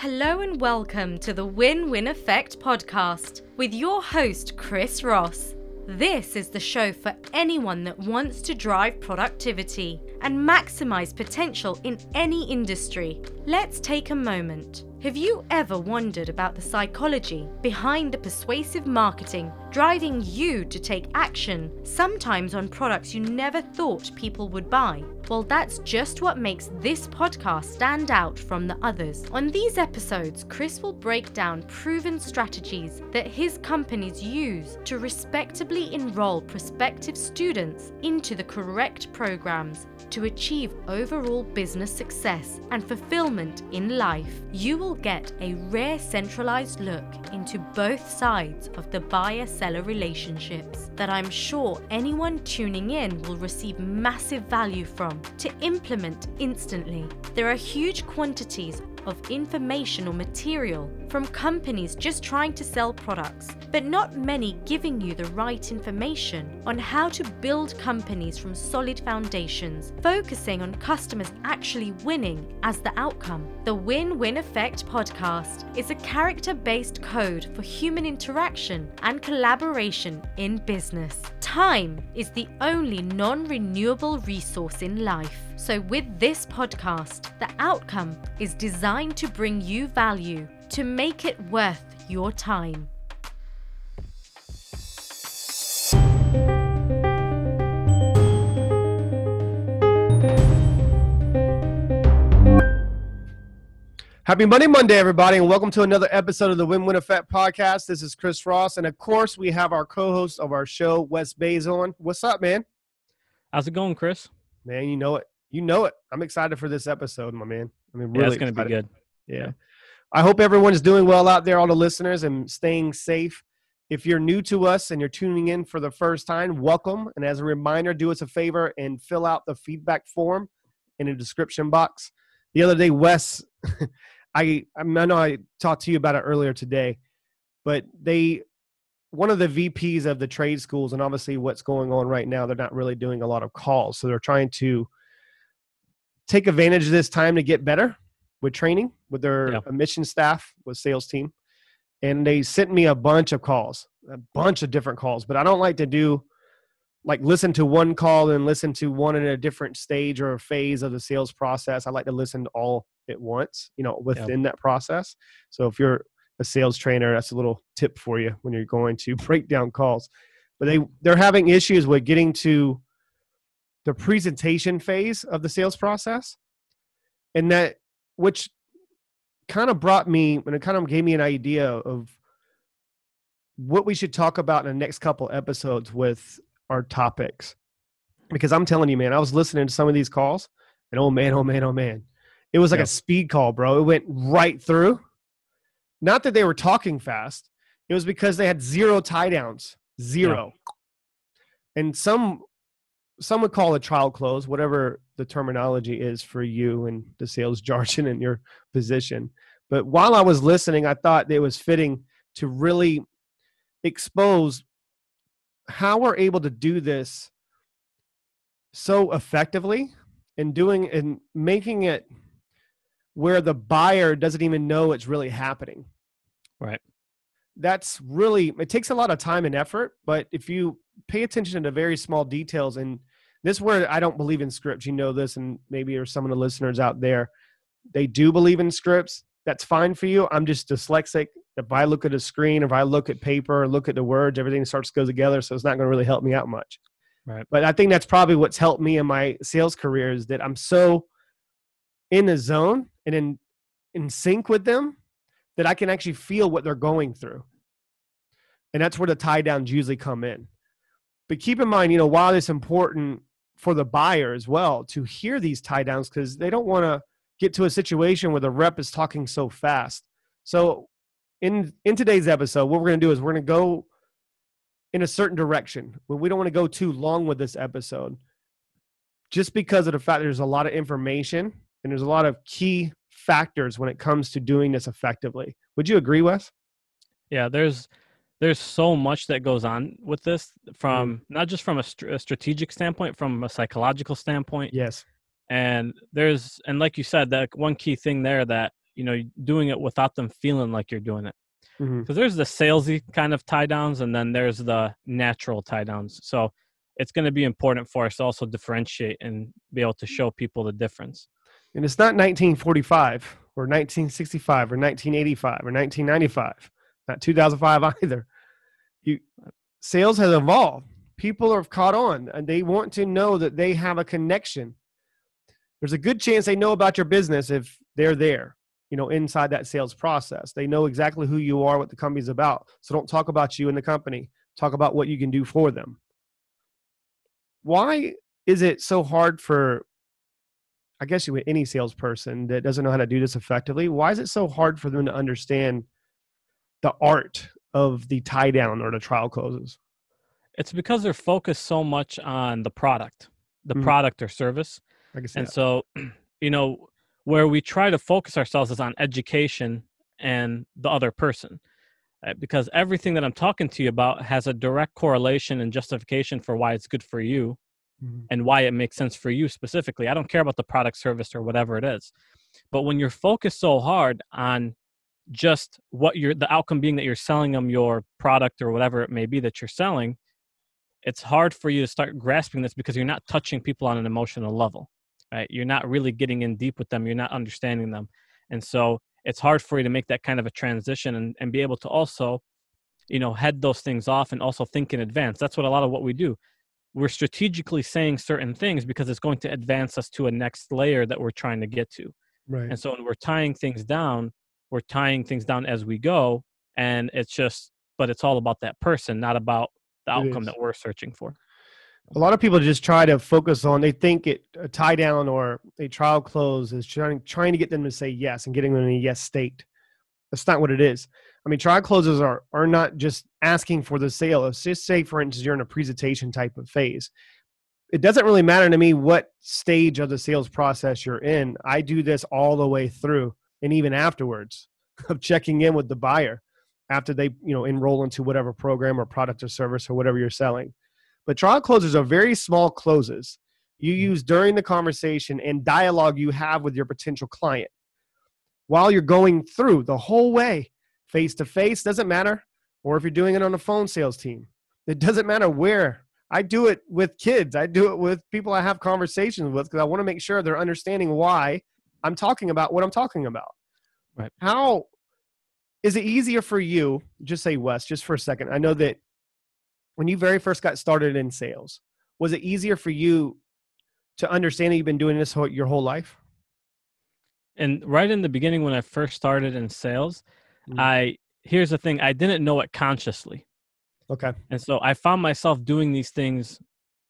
Hello and welcome to the Win Win Effect podcast with your host, Chris Ross. This is the show for anyone that wants to drive productivity and maximize potential in any industry. Let's take a moment. Have you ever wondered about the psychology behind the persuasive marketing driving you to take action, sometimes on products you never thought people would buy? Well, that's just what makes this podcast stand out from the others. On these episodes, Chris will break down proven strategies that his companies use to respectably enroll prospective students into the correct programs to achieve overall business success and fulfillment in life. You will get a rare centralized look into both sides of the buyer seller relationships that I'm sure anyone tuning in will receive massive value from to implement instantly. There are huge quantities of information or material from companies just trying to sell products, but not many giving you the right information on how to build companies from solid foundations, focusing on customers actually winning as the outcome. The Win Win Effect podcast is a character based code for human interaction and collaboration in business. Time is the only non renewable resource in life. So, with this podcast, the outcome is designed to bring you value, to make it worth your time. Happy Monday, Monday, everybody, and welcome to another episode of the Win Win Effect podcast. This is Chris Ross, and of course, we have our co host of our show, Wes Baiz, on. What's up, man? How's it going, Chris? Man, you know it. You know it. I'm excited for this episode, my man. I mean, Yeah, really it's going to be good. Yeah. I hope everyone's doing well out there, all the listeners, and staying safe. If you're new to us and you're tuning in for the first time, welcome. And as a reminder, do us a favor and fill out the feedback form in the description box. The other day, Wes, I I know I talked to you about it earlier today, but they one of the VPs of the trade schools, and obviously what's going on right now, they're not really doing a lot of calls, so they're trying to take advantage of this time to get better with training with their Yeah. admission staff, with sales team, and they sent me a bunch of calls, a bunch of different calls. But I don't like to do like listen to one call and listen to one in a different stage or phase of the sales process. I like to listen to all at once, you know, within that process. So if you're a sales trainer, that's a little tip for you when you're going to break down calls. But they they're having issues with getting to the presentation phase of the sales process, and that which kind of brought me and it kind of gave me an idea of what we should talk about in the next couple episodes with our topics. Because I'm telling you, man, I was listening to some of these calls, and oh man, oh man, oh man, it was like Yeah. a speed call, bro. It went right through. Not that they were talking fast; it was because they had zero tie downs, zero. And some some would call it trial close, whatever the terminology is for you and the sales jargon in your position. But while I was listening, I thought it was fitting to really expose how we're able to do this so effectively and doing and making it where the buyer doesn't even know it's really happening. Right. That's really it takes a lot of time and effort, but if you pay attention to very small details and this is where I don't believe in scripts. You know this, and maybe there's some of the listeners out there. They do believe in scripts. That's fine for you. I'm just dyslexic. If I look at a screen, if I look at paper, look at the words, everything starts to go together. So it's not going to really help me out much. Right. But I think that's probably what's helped me in my sales career is that I'm so in the zone and in in sync with them that I can actually feel what they're going through. And that's where the tie downs usually come in. But keep in mind, you know, while it's important for the buyer as well to hear these tie downs because they don't want to get to a situation where the rep is talking so fast. So in in today's episode, what we're going to do is we're going to go in a certain direction. We don't want to go too long with this episode, just because of the fact there's a lot of information and there's a lot of key factors when it comes to doing this effectively. Would you agree, Wes? Yeah, there's there's so much that goes on with this Mm-hmm. from not just from a, str- a strategic standpoint, from a psychological standpoint, Yes. and there's and like you said, that one key thing there that you know doing it without them feeling like you're doing it because there's the salesy kind of tie downs and then there's the natural tie downs so it's going to be important for us to also differentiate and be able to show people the difference And it's not 1945 or 1965 or 1985 or 1995, not 2005 either. You, sales has evolved. People are caught on and they want to know that they have a connection. There's a good chance they know about your business if they're there, you know, inside that sales process. They know exactly who you are, what the company's about. So don't talk about you and the company. Talk about what you can do for them. Why is it so hard for I guess you any salesperson that doesn't know how to do this effectively, why is it so hard for them to understand the art of the tie down or the trial closes? it's because they're focused so much on the product the Mhm. product or service Like I can see and that. so you know where we try to focus ourselves is on education and the other person because everything that i'm talking to you about has a direct correlation and justification for why it's good for you Mhm. and why it makes sense for you specifically i don't care about the product service or whatever it is but when you're focused so hard on just what you're the outcome being that you're selling them your product or whatever it may be that you're selling it's hard for you to start grasping this because you're not touching people on an emotional level right? You're not really getting in deep with them you're not understanding them. And so it's hard for you to make that kind of a transition and, and be able to also you know head those things off and also think in advance. That's what a lot of what we do. We're strategically saying certain things because it's going to advance us to a next layer that we're trying to get to. Right. and so when we're tying things down, we're tying things down as we go. And it's just, but it's all about that person, not about the outcome that we're searching for. a lot of people just try to focus on they think it a tie down or a trial close is trying trying to get them to say yes and getting them in a yes state. That's not what it is. I mean, trial closes are are not just asking for the sale. It's just say, for instance, you're in a presentation type of phase. It doesn't really matter to me what stage of the sales process you're in. I do this all the way through and even afterwards of checking in with the buyer after they, you know, enroll into whatever program or product or service or whatever you're selling. But trial closes are very small closes you mm-hmm. use during the conversation and dialogue you have with your potential client while you're going through the whole way, face to face, doesn't matter. Or if you're doing it on a phone sales team, it doesn't matter where. I do it with kids, I do it with people I have conversations with because I want to make sure they're understanding why I'm talking about what I'm talking about. Right. How is it easier for you? Just say Wes, just for a second. I know that when you very first got started in sales, was it easier for you to understand that you've been doing this whole, your whole life? And right in the beginning, when I first started in sales, Mm. I, here's the thing, I didn't know it consciously. Okay. And so I found myself doing these things,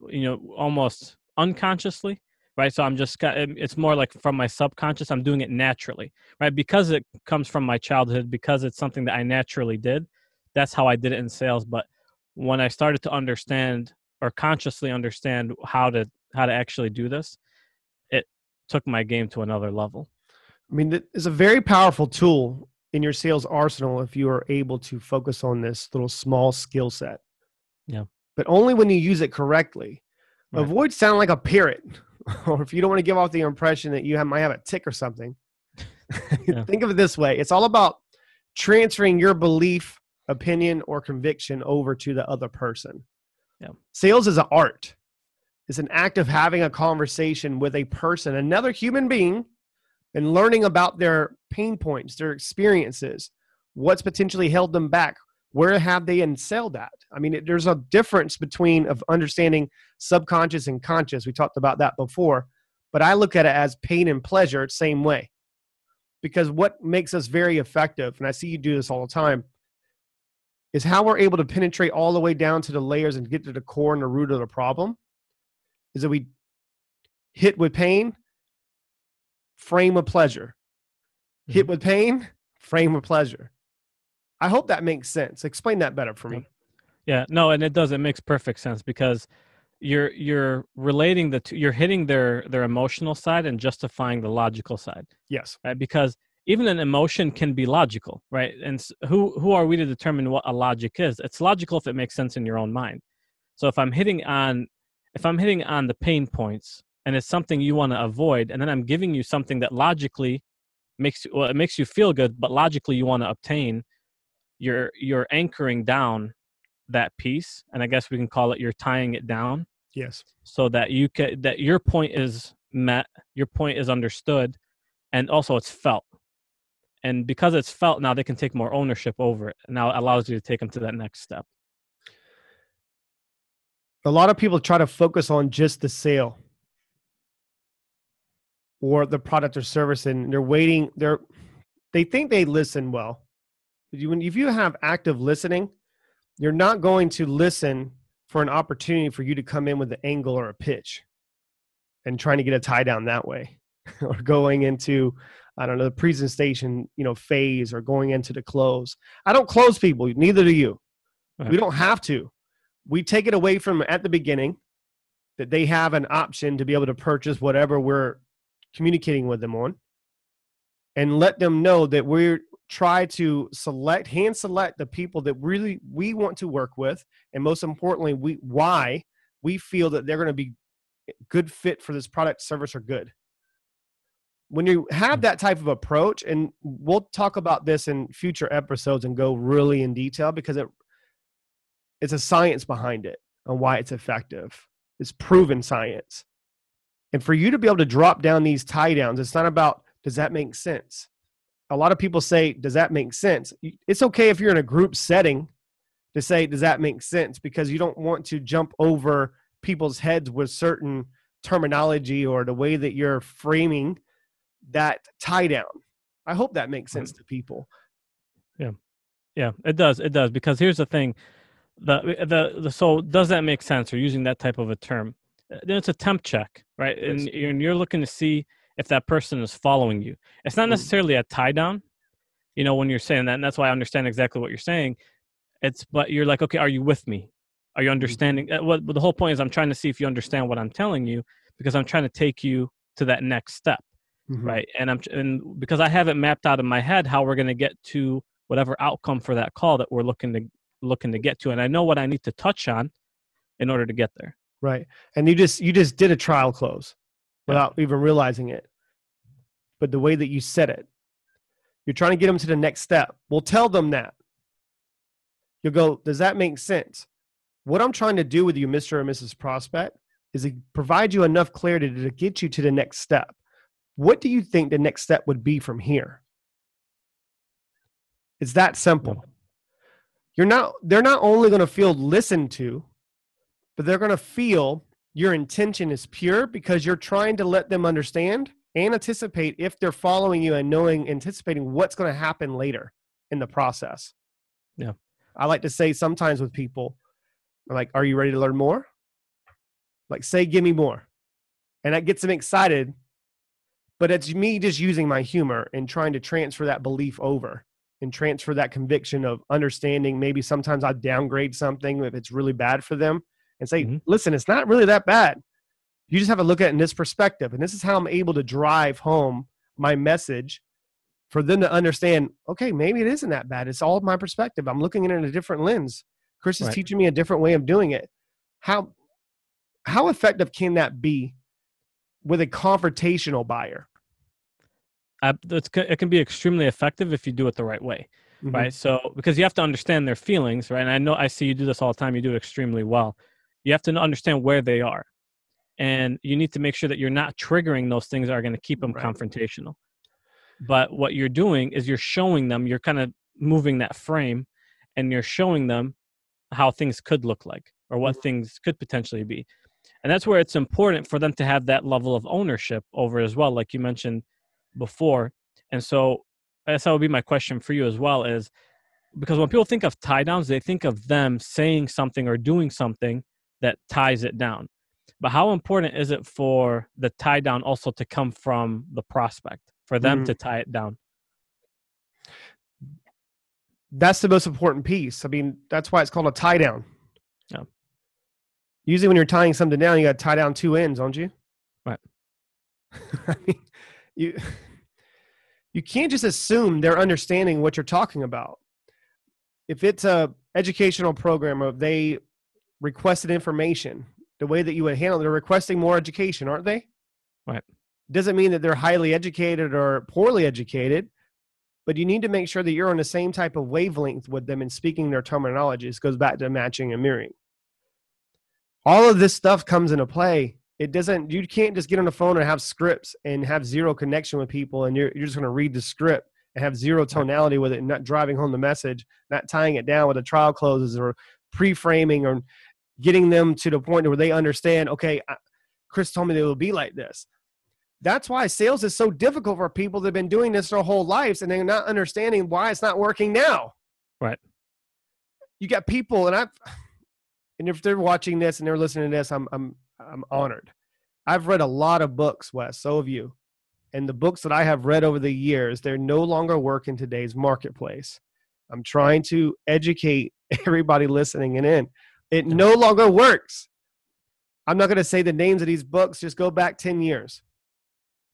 you know, almost unconsciously, right? So I'm just um, it's more like from my subconscious, I'm doing it naturally, right? Because it comes from my childhood, because it's something that I naturally did. That's how I did it in sales. But when I started to understand or consciously understand how to how to actually do this, it took my game to another level. I mean, it's a very powerful tool in your sales arsenal if you are able to focus on this little small skill set. Yeah. But only when you use it correctly. Right. Avoid sounding like a parrot, or if you don't want to give off the impression that you have, might have a tick or something. Yeah. Think of it this way: it's all about transferring your belief, opinion, or conviction over to the other person. Yeah. Sales is an art. It's an act of having a conversation with a person, another human being, and learning about their pain points, their experiences, what's potentially held them back, where have they excelled at. I mean, it, there's a difference between of understanding subconscious and conscious. We talked about that before, but I look at it as pain and pleasure, same way. Because what makes us very effective, and I see you do this all the time, is how we're able to penetrate all the way down to the layers and get to the core and the root of the problem. Is that we hit with pain, frame with pleasure. Hit mm-hmm. with pain, frame with pleasure. I hope that makes sense. Explain that better for me. Yeah, no, and it does. It makes perfect sense because you're you're relating the two. You're hitting their their emotional side and justifying the logical side, Yes. right? Because even an emotion can be logical, right? And who who are we to determine what a logic is? It's logical if it makes sense in your own mind. So if I'm hitting on if I'm hitting on the pain points and it's something you want to avoid, and then I'm giving you something that logically makes you well it makes you feel good but logically you want to obtain you're you're anchoring down that piece and i guess we can call it you're tying it down Yes. so that you can that your point is met your point is understood and also it's felt. And because it's felt now they can take more ownership over it and now it allows you to take them to that next step. A lot of people try to focus on just the sale or the product or service and they're waiting they're they think they listen well. But you- when if you have active listening you're not going to listen for an opportunity for you to come in with an angle or a pitch and trying to get a tie down that way or going into i don't know the presentation you know phase or going into the close. I don't close people neither do you. We don't have to. We take it away from at the beginning that they have an option to be able to purchase whatever we're communicating with them on and let them know that we're try to select hand select the people that really we want to work with and most importantly we why we feel that they're going to be good fit for this product service or good. When you have hmm. that type of approach and we'll talk about this in future episodes and go really in detail because it it's a science behind it on why it's effective. It's proven science. And for you to be able to drop down these tie downs it's not about does that make sense a lot of people say does that make sense it's okay if you're in a group setting to say does that make sense because you don't want to jump over people's heads with certain terminology or the way that you're framing that tie down i hope that makes sense to people Yeah, Yeah, it does. It does because here's the thing, the the, the so does that make sense? Or using that type of a term, Uh, then it's a temp check, right? Yes. you're, and you're looking to see if that person is following you. It's not Mm. necessarily a tie down, you know, when you're saying that. And that's why I understand exactly what you're saying. It's but you're like, okay, are you with me? Are you understanding? uh, What but the whole point is, I'm trying to see if you understand what I'm telling you because I'm trying to take you to that next step Mhm. right and i'm and because i have it mapped out in my head how we're going to get to whatever outcome for that call that we're looking to looking to get to and i know what i need to touch on in order to get there Right. And you just you just did a trial close without even realizing it. But the way that you said it, you're trying to get them to the next step. We'll tell them that. You'll go, does that make sense? What I'm trying to do with you, Mr. or Mrs. Prospect, is to provide you enough clarity to get you to the next step. What do you think the next step would be from here? It's that simple. You're not they're not only going to feel listened to, but they're going to feel your intention is pure because you're trying to let them understand and anticipate if they're following you and knowing anticipating what's going to happen later in the process Yeah. i like to say sometimes with people I'm like are you ready to learn more like say give me more and that gets them excited but it's me just using my humor and trying to transfer that belief over and transfer that conviction of understanding maybe sometimes i downgrade something if it's really bad for them and say, Mhm. listen, it's not really that bad. You just have to look at it in this perspective. And this is how I'm able to drive home my message for them to understand, okay, maybe it isn't that bad. It's all my perspective. I'm looking at it in a different lens. Chris is Right. teaching me a different way of doing it. How how effective can that be with a confrontational buyer? It's, it can be extremely effective if you do it the right way Mhm. right so because you have to understand their feelings right and i know i see you do this all the time you do it extremely well you have to understand where they are and you need to make sure that you're not triggering those things that are going to keep them Right. confrontational. But what you're doing is you're showing them you're kind of moving that frame and you're showing them how things could look like or what mm-hmm. things could potentially be. And that's where it's important for them to have that level of ownership over as well like you mentioned before. And so that's that would be my question for you as well is because when people think of tie downs they think of them saying something or doing something that ties it down but how important is it for the tie down also to come from the prospect for them Mhm. to tie it down That's the most important piece. I mean, that's why it's called a tie down. Yeah. Usually, when you're tying something down, you got to tie down two ends, don't you? Right. I mean, you you can't just assume they're understanding what you're talking about. If it's a educational program or they requested information, the way that you would handle, they're requesting more education, aren't they? Right. doesn't mean that they're highly educated or poorly educated but you need to make sure that you're on the same type of wavelength with them and speaking their terminology. This goes back to matching and mirroring. All of this stuff comes into play. It doesn't you can't just get on the phone and have scripts and have zero connection with people and you're, you're just going to read the script and have zero tonality with it and not driving home the message not tying it down with the trial closes or pre-framing or getting them to the point where they understand okay chris told me they will be like this. That's why sales is so difficult for people that have been doing this their whole lives and they're not understanding why it's not working now. Right. You got people and i've and if they're watching this and they're listening to this i'm i'm i'm honored. I've read a lot of books wes so have you. And the books that i have read over the years they're no longer work in today's marketplace. I'm trying to educate everybody listening and in it no longer works. I'm not going to say the names of these books just go back 10 years.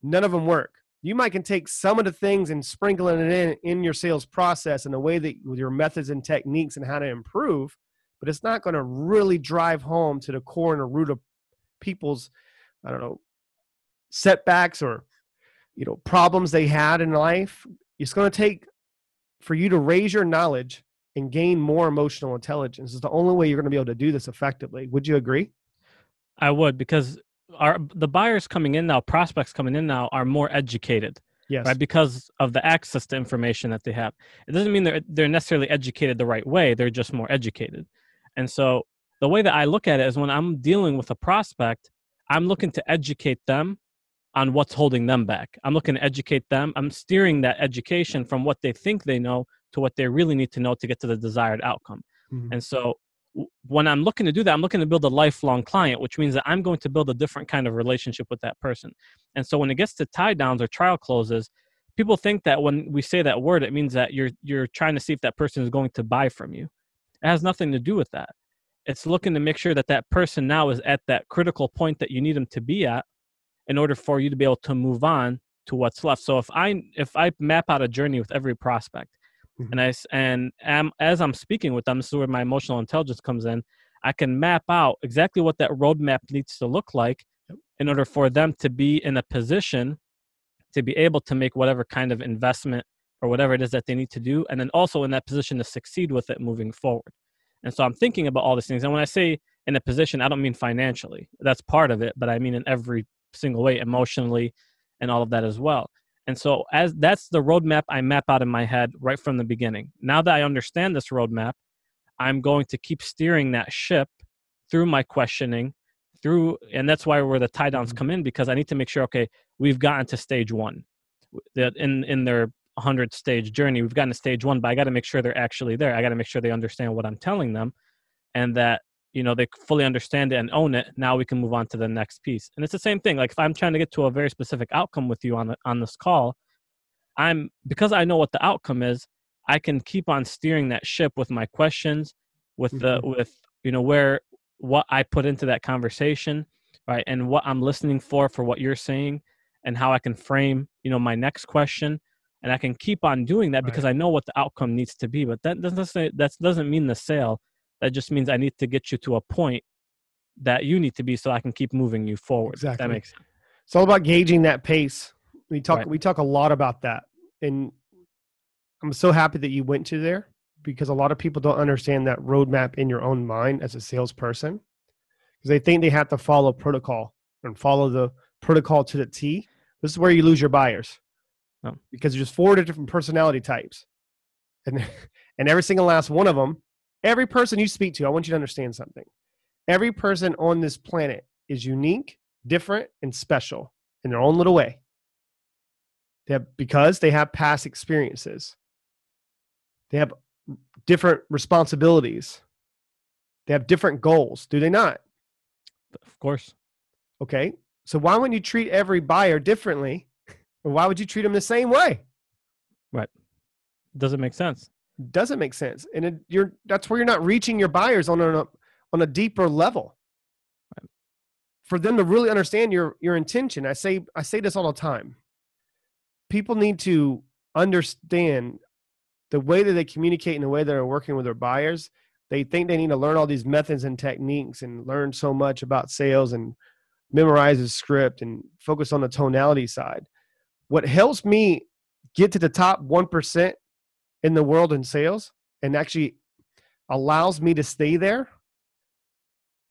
None of them work. You might can take some of the things and sprinkling it in in your sales process and the way that with your methods and techniques and how to improve but it's not going to really drive home to the core and the root of people's i don't know setbacks or you know problems they had in life. It's going to take for you to raise your knowledge and gain more emotional intelligence is the only way you're going to be able to do this effectively would you agree i would because our the buyers coming in now, prospects coming in now, are more educated. Yes. Right, because of the access to information that they have. It doesn't mean they're they're necessarily educated the right way. They're just more educated. And so the way that I look at it is when I'm dealing with a prospect, I'm looking to educate them on what's holding them back. I'm looking to educate them. I'm steering that education from what they think they know to what they really need to know to get to the desired outcome. Mm-hmm. And so when I'm looking to do that, I'm looking to build a lifelong client, which means that I'm going to build a different kind of relationship with that person. And so when it gets to tie downs or trial closes, people think that when we say that word, it means that you're you're trying to see if that person is going to buy from you. It has nothing to do with that. It's looking to make sure that that person now is at that critical point that you need them to be at in order for you to be able to move on to what's left. So if I if I map out a journey with every prospect Mm-hmm. And I and am, as I'm speaking with them, this is where my emotional intelligence comes in. I can map out exactly what that roadmap needs to look like in order for them to be in a position to be able to make whatever kind of investment or whatever it is that they need to do, and then also in that position to succeed with it moving forward. And so I'm thinking about all these things. And when I say in a position, I don't mean financially. That's part of it, but I mean in every single way, emotionally, and all of that as well. And so as that's the roadmap I map out in my head right from the beginning. Now that I understand this roadmap, I'm going to keep steering that ship through my questioning, through and that's why where the tie downs mm-hmm. come in because I need to make sure okay, we've gotten to stage 1. That in in their 100 stage journey, we've gotten to stage 1, but I got to make sure they're actually there. I got to make sure they understand what I'm telling them and that you know they fully understand it and own it now we can move on to the next piece and it's the same thing like if i'm trying to get to a very specific outcome with you on the, on this call i'm because i know what the outcome is i can keep on steering that ship with my questions with the mm-hmm. with you know where what i put into that conversation right and what i'm listening for for what you're saying and how i can frame you know my next question and i can keep on doing that right. because i know what the outcome needs to be but that doesn't say that doesn't mean the sale that just means I need to get you to a point that you need to be so I can keep moving you forward. Exactly. That makes sense. It's all about gauging that pace. We talk right. we talk a lot about that. And I'm so happy that you went to there because a lot of people don't understand that roadmap in your own mind as a salesperson. Because they think they have to follow protocol and follow the protocol to the T. This is where you lose your buyers. Oh. Because there's four different personality types. And and every single last one of them every person you speak to, I want you to understand something. Every person on this planet is unique, different, and special in their own little way. They have, because they have past experiences. They have different responsibilities. They have different goals, do they not? Of course. Okay. So why wouldn't you treat every buyer differently? Or why would you treat them the same way? Right. Doesn't make sense doesn't make sense. And it, you're that's where you're not reaching your buyers on a on a deeper level. For them to really understand your your intention. I say i say this all the time. People need to understand the way that they communicate and the way they're working with their buyers. They think they need to learn all these methods and techniques and learn so much about sales and memorize the script and focus on the tonality side. What helps me get to the top 1% in the world in sales and actually allows me to stay there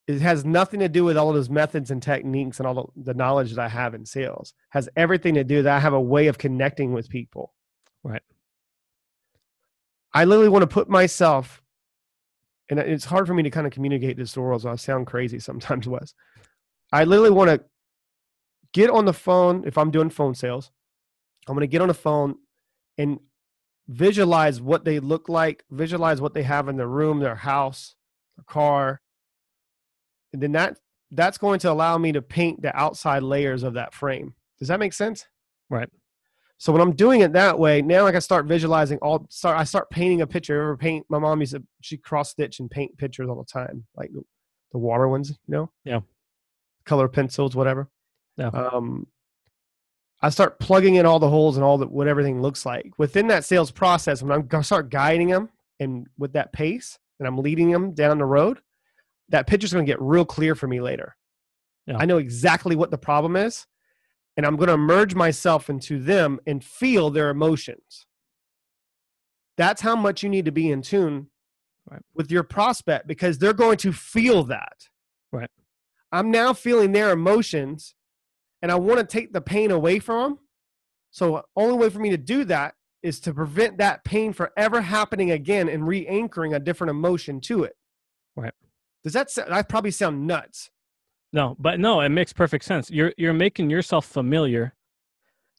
it has nothing to do with all of those methods and techniques and all the, the knowledge that I have in sales. It has everything to do that I have a way of connecting with people. Right. I literally want to put myself, and it's hard for me to kind of communicate this to the world, so I sound crazy sometimes, Wes. I literally want to get on the phone if I'm doing phone sales. I'm going to get on the phone and visualize what they look like, visualize what they have in their room, their house, their car, and then that that's going to allow me to paint the outside layers of that frame. Does that make sense? Right. So when I'm doing it that way, now I can start visualizing all start I start painting a picture. Ever paint my mom used to she cross stitch and paint pictures all the time, like the water ones, you know? Yeah. Color pencils, whatever. Yeah. Um I start plugging in all the holes and all that what everything looks like. Within that sales process, when I'm gonna start guiding them and with that pace and I'm leading them down the road, that picture's going to get real clear for me later. Yeah. I know exactly what the problem is, and I'm going to merge myself into them and feel their emotions. That's how much you need to be in tune right. with your prospect because they're going to feel that. Right. I'm now feeling their emotions, and I want to take the pain away from them. So, only way for me to do that is to prevent that pain from ever happening again and re-anchoring a different emotion to it. Right. Does that sound, that probably sound nuts? No, but no, it makes perfect sense. You're you're making yourself familiar.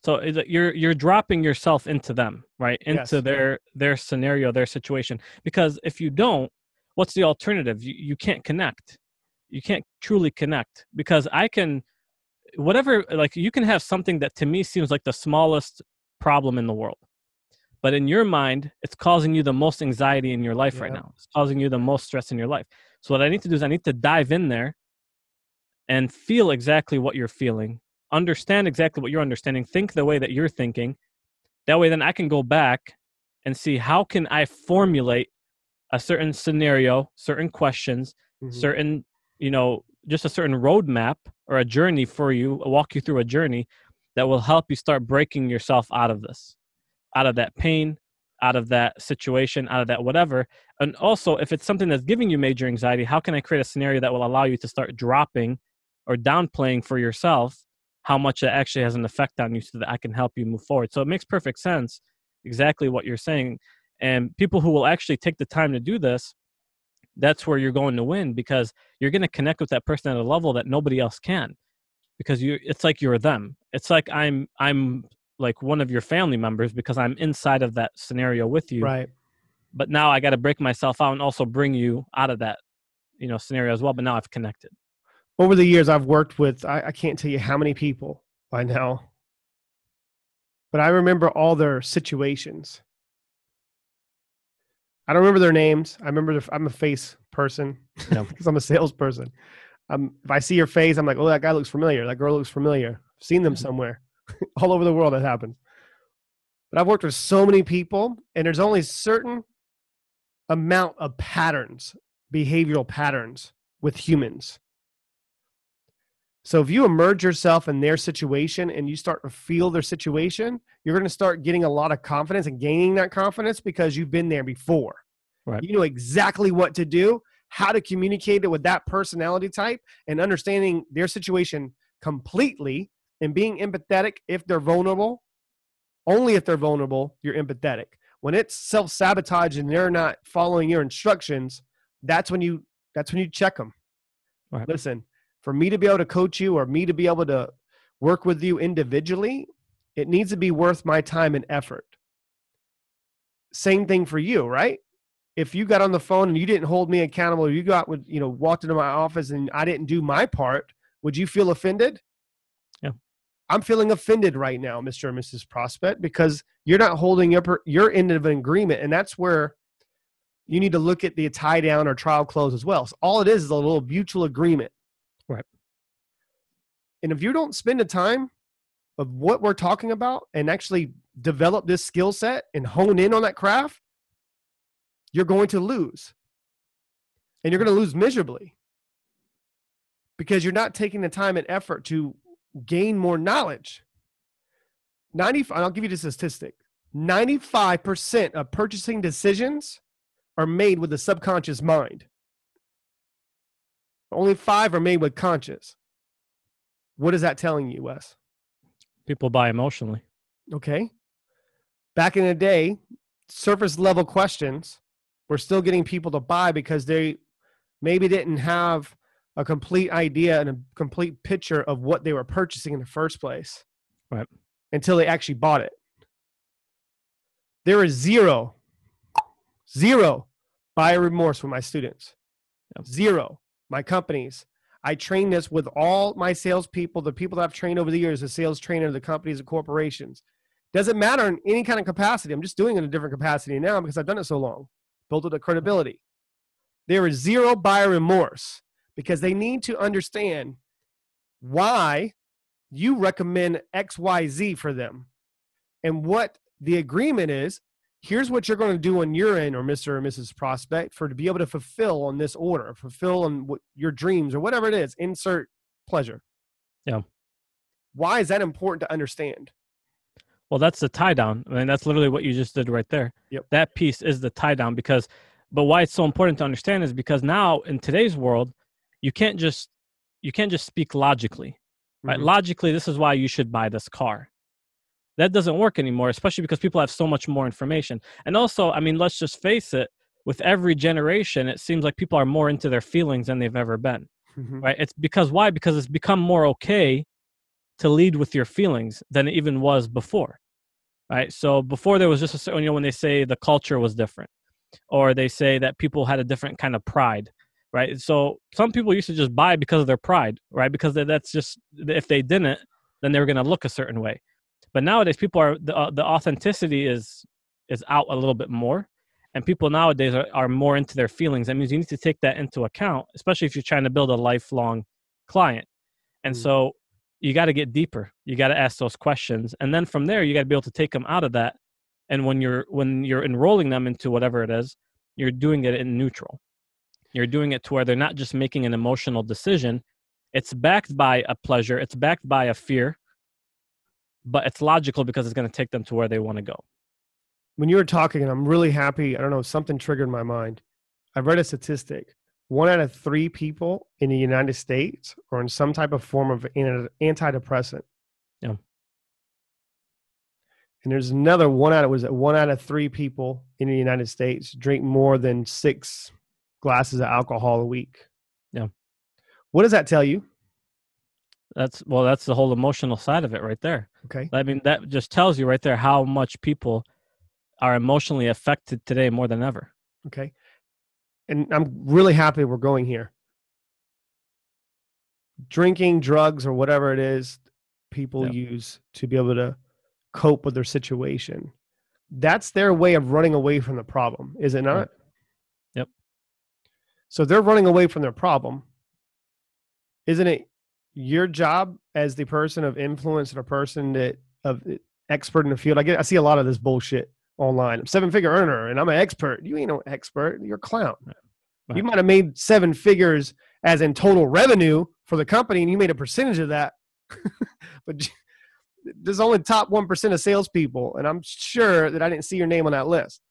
So you're you're dropping yourself into them, right? Into yes. their their scenario, their situation. Because if you don't, what's the alternative? You you can't connect. You can't truly connect because I can whatever like you can have something that to me seems like the smallest problem in the world but in your mind it's causing you the most anxiety in your life yeah. right now it's causing you the most stress in your life so what I need to do is I need to dive in there and feel exactly what you're feeling, understand exactly what you're understanding, think the way that you're thinking. That way then I can go back and see how can I formulate a certain scenario, certain questions, mm-hmm. certain, you know, just a certain roadmap or a journey for you, walk you through a journey that will help you start breaking yourself out of this, out of that pain, out of that situation, out of that whatever. And also, if it's something that's giving you major anxiety, how can I create a scenario that will allow you to start dropping or downplaying for yourself how much it actually has an effect on you so that I can help you move forward? So it makes perfect sense, exactly what you're saying. And people who will actually take the time to do this, that's where you're going to win because you're going to connect with that person at a level that nobody else can because you it's like you're them it's like i'm i'm like one of your family members because I'm inside of that scenario with you. Right. But now I got to break myself out and also bring you out of that, you know, scenario as well. But now I've connected. Over the years, I've worked with I, I can't tell you how many people by now, but I remember all their situations. I don't remember their names. I remember their, I'm a face person because I'm a salesperson. Um, if I see your face, I'm like, oh, that guy looks familiar. That girl looks familiar. I've seen them somewhere. all over the world that happens. But I've worked with so many people, and there's only certain amount of patterns, behavioral patterns with humans. So if you immerse yourself in their situation and you start to feel their situation, you're going to start getting a lot of confidence and gaining that confidence because you've been there before. Right. You know exactly what to do, how to communicate it with that personality type, and understanding their situation completely and being empathetic if they're vulnerable, only if they're vulnerable, you're empathetic. When it's self sabotage and they're not following your instructions, that's when you that's when you check them. Right. Listen, for me to be able to coach you or me to be able to work with you individually, it needs to be worth my time and effort. Same thing for you, right? If you got on the phone and you didn't hold me accountable, you got with you know walked into my office and I didn't do my part, would you feel offended? Yeah. I'm feeling offended right now, Mr. and Mrs. Prospect, because you're not holding your your end of an agreement, and that's where you need to look at the tie down or trial close as well. So all it is is a little mutual agreement, right? And if you don't spend the time of what we're talking about and actually develop this skill set and hone in on that craft, you're going to lose, and you're going to lose miserably. because you're not taking the time and effort to gain more knowledge. 90, I'll give you the statistic 95% of purchasing decisions are made with the subconscious mind. Only five are made with conscious. What is that telling you, Wes? People buy emotionally. Okay. Back in the day, surface level questions were still getting people to buy because they maybe didn't have a complete idea and a complete picture of what they were purchasing in the first place. Right. Until they actually bought it. There is zero, zero buyer remorse with my students. Yep. Zero. My companies. I train this with all my salespeople, the people that I've trained over the years, the sales trainer, the companies, the corporations. Doesn't matter in any kind of capacity. I'm just doing it in a different capacity now because I've done it so long, built it a credibility. There is zero buyer remorse because they need to understand why you recommend XYZ for them and what the agreement is here's what you're going to do on your end or mr or mrs prospect for to be able to fulfill on this order fulfill on what your dreams or whatever it is insert pleasure Yeah. why is that important to understand Well, that's the tie down. I mean, that's literally what you just did right there. Yep. That piece is the tie down because, but why it's so important to understand is because now in today's world, you can't just you can't just speak logically, right? Mhm. Logically, this is why you should buy this car. That doesn't work anymore, especially because people have so much more information. And also, I mean, let's just face it. With every generation, it seems like people are more into their feelings than they've ever been Mhm. right? It's because why? Because it's become more okay to lead with your feelings than it even was before, right? So before there was just a certain, you know, when they say the culture was different, or they say that people had a different kind of pride, right? So some people used to just buy because of their pride, right? Because that's just if they didn't, then they were going to look a certain way. But nowadays, people are the uh, the authenticity is is out a little bit more, and people nowadays are, are more into their feelings. That means you need to take that into account, especially if you're trying to build a lifelong client. And Mm. so you got to get deeper. You got to ask those questions, and then from there, you got to be able to take them out of that. And when you're when you're enrolling them into whatever it is, you're doing it in neutral. You're doing it to where they're not just making an emotional decision. It's backed by a pleasure. It's backed by a fear, but it's logical because it's going to take them to where they want to go. when you were talking and i'm really happy i don't know something triggered my mind i read a statistic one out of three people in the united states are in some type of form of an- antidepressant Yeah. and there's another one out of was it one out of three people in the united states drink more than six glasses of alcohol a week Yeah. what does that tell you That's well, that's the whole emotional side of it right there. okay I mean, that just tells you right there how much people are emotionally affected today more than ever. Okay. And I'm really happy we're going here. Drinking, drugs, or whatever it is people Yeah. use to be able to cope with their situation. That's their way of running away from the problem, is it not? Yep. So they're running away from their problem. Isn't it your job as the person of influence and a person that of eh, expert in the field? I get I see a lot of this bullshit online. I'm seven figure earner and I'm an expert. You ain't no expert. You're a clown. You might have made seven figures as in total revenue for the company and you made a percentage of that. but there's only top 1% of salespeople. And I'm sure that I didn't see your name on that list.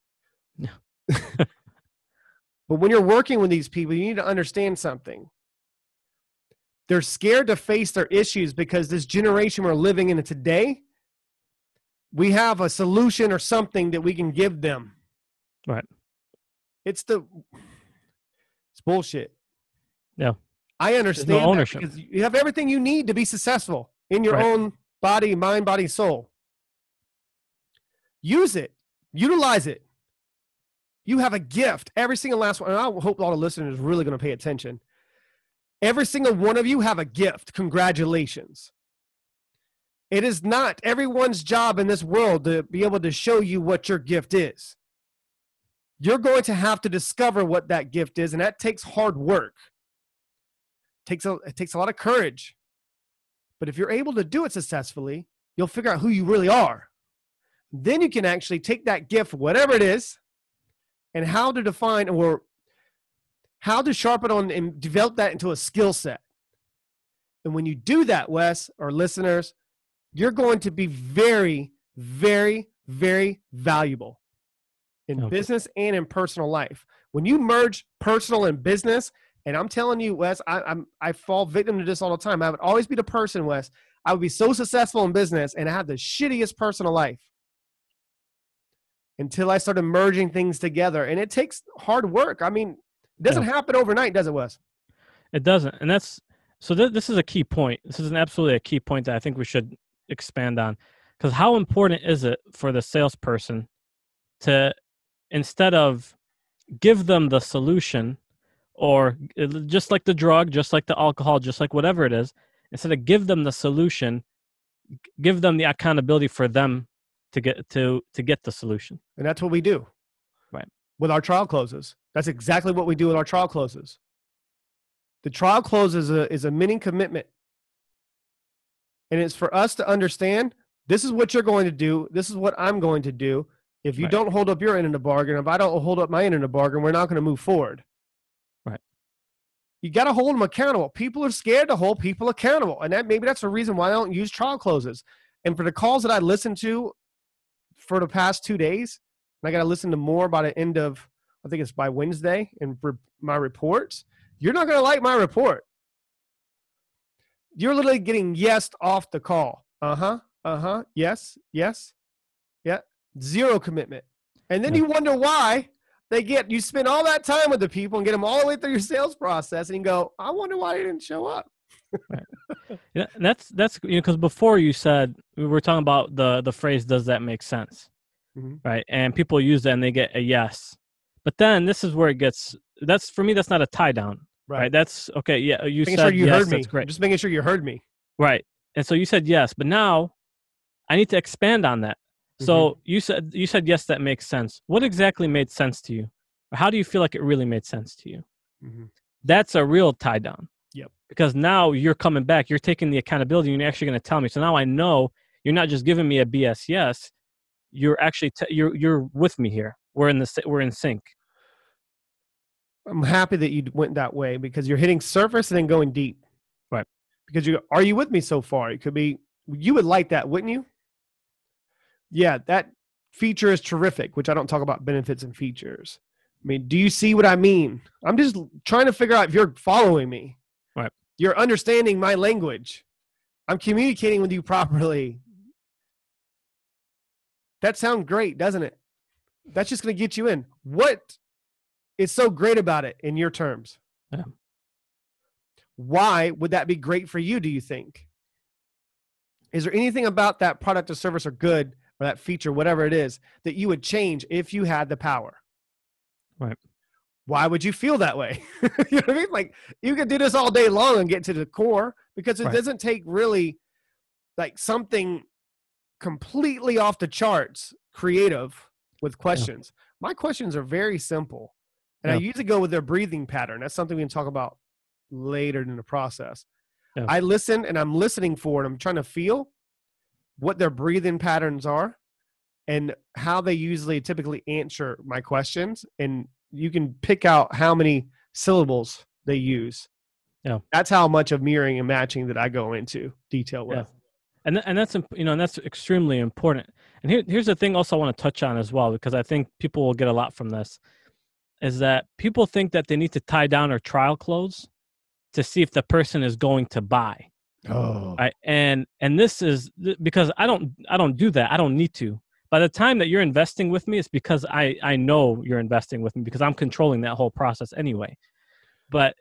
Yeah. but when you're working with these people, you need to understand something. They're scared to face their issues because this generation we're living in today, we have a solution or something that we can give them. Right. It's the it's bullshit. Yeah. I understand that ownership. because you have everything you need to be successful in your Right. own body, mind, body, soul. Use it. Utilize it. You have a gift. Every single last one. And I hope all the listeners are really going to pay attention. Every single one of you have a gift. Congratulations. It is not everyone's job in this world to be able to show you what your gift is. You're going to have to discover what that gift is, and that takes hard work. It takes a, it takes a lot of courage. But if you're able to do it successfully, you'll figure out who you really are. Then you can actually take that gift, whatever it is, and how to define or how to sharpen on and develop that into a skill set. And when you do that, Wes or listeners, you're going to be very, very, very valuable in Okay. business and in personal life. When you merge personal and business, and I'm telling you, Wes, I, I'm I fall victim to this all the time. I would always be the person, Wes. I would be so successful in business and I have the shittiest personal life until I started merging things together. And it takes hard work. I mean, it doesn't happen overnight, does it, Wes? It doesn't, and that's so. Th- this is a key point. This is an absolutely a key point that I think we should expand on, because how important is it for the salesperson to instead of give them the solution, or uh, just like the drug, just like the alcohol, just like whatever it is, instead of give them the solution, give them the accountability for them to get to to get the solution. And that's what we do. Right. With our trial closes. That's exactly what we do with our trial closes. The trial close is a, is a mini commitment. And it's for us to understand this is what you're going to do. This is what I'm going to do. If you Right. don't hold up your end of the bargain, if I don't hold up my end of the bargain, we're not going to move forward. Right. You got to hold them accountable. People are scared to hold people accountable. And that maybe that's the reason why I don't use trial closes. And for the calls that I listened to for the past two days, and I got to listen to more by the end of, I think it's by Wednesday, for my reports. You're not going to like my report. You're literally getting yes off the call. Uh huh. Uh huh. Yes. Yes. Yeah. Zero commitment. And then you wonder why they get, you spend all that time with the people and get them all the way through your sales process and you go, I wonder why they didn't show up. Yeah, that's that's you know because before you said we were talking about the the phrase "Does that make sense?" Mhm. Right, and people use that and they get a yes, but then this is where it gets. That's for me. That's not a tie down. Right. That's okay. Yeah, you Making said sure you yes. heard me. That's great. Just making sure you heard me. Right, and so you said yes, but now I need to expand on that. So Mm-hmm. you said you said yes. That makes sense. What exactly made sense to you? Or how do you feel like it really made sense to you? Mhm. that's a real tie down. Yep. Because now you're coming back, you're taking the accountability, and you're actually going to tell me. So now I know you're not just giving me a BS yes. You're actually t- you're you're with me here. We're in the we're in sync. I'm happy that you went that way because you're hitting surface and then going deep. Right. Because you are you with me so far? It could be you would like that, wouldn't you? Yeah, that feature is terrific, which I don't talk about benefits and features. I mean, do you see what I mean? I'm just trying to figure out if you're following me. Right. You're understanding my language. I'm communicating with you properly. That sounds great, doesn't it? That's just going to get you in. What is so great about it in your terms? Yeah. Why would that be great for you, do you think? Is there anything about that product or service or good or that feature, whatever it is, that you would change if you had the power? Right. Why would you feel that way? you know what I mean? Like you could do this all day long and get to the core because it Right. doesn't take really like something completely off the charts creative with questions. My questions are very simple. And I usually go with their breathing pattern. That's something we can talk about later in the process. Yeah. I listen and I'm listening for it. I'm trying to feel what their breathing patterns are and how they usually typically answer my questions. And you can pick out how many syllables they use. Yeah. That's how much of mirroring and matching that I go into detail with. Yeah. And th- and that's you know and that's extremely important. And here, here's the thing also I want to touch on as well because I think people will get a lot from this is that people think that they need to tie down or trial close to see if the person is going to buy. Oh. Right? And and this is because I don't I don't do that. I don't need to. By the time that you're investing with me, it's because I I know you're investing with me because I'm controlling that whole process anyway. But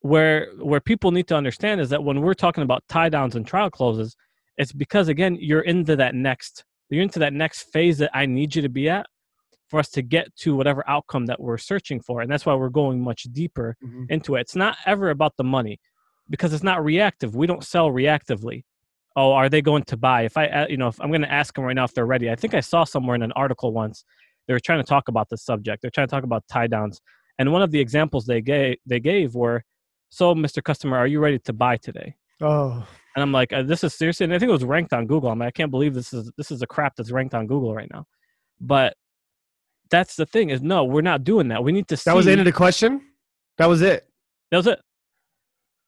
where where people need to understand is that when we're talking about tie downs and trial closes, it's because again you're into that next you're into that next phase that I need you to be at for us to get to whatever outcome that we're searching for. And that's why we're going much deeper Mhm. into it. It's not ever about the money because it's not reactive. We don't sell reactively. Oh, are they going to buy? If I, uh, you know, if I'm going to ask them right now if they're ready. I think I saw somewhere in an article once they were trying to talk about this subject. They're trying to talk about tie downs, and one of the examples they gave they gave were, "So, Mr. Customer, are you ready to buy today?" Oh. And I'm like, uh, "This is seriously." And I think it was ranked on Google. I'm like, I can't believe this is this is a crap that's ranked on Google right now. But that's the thing is, no, we're not doing that. We need to. See. That was the end of the question? That was it. that was it.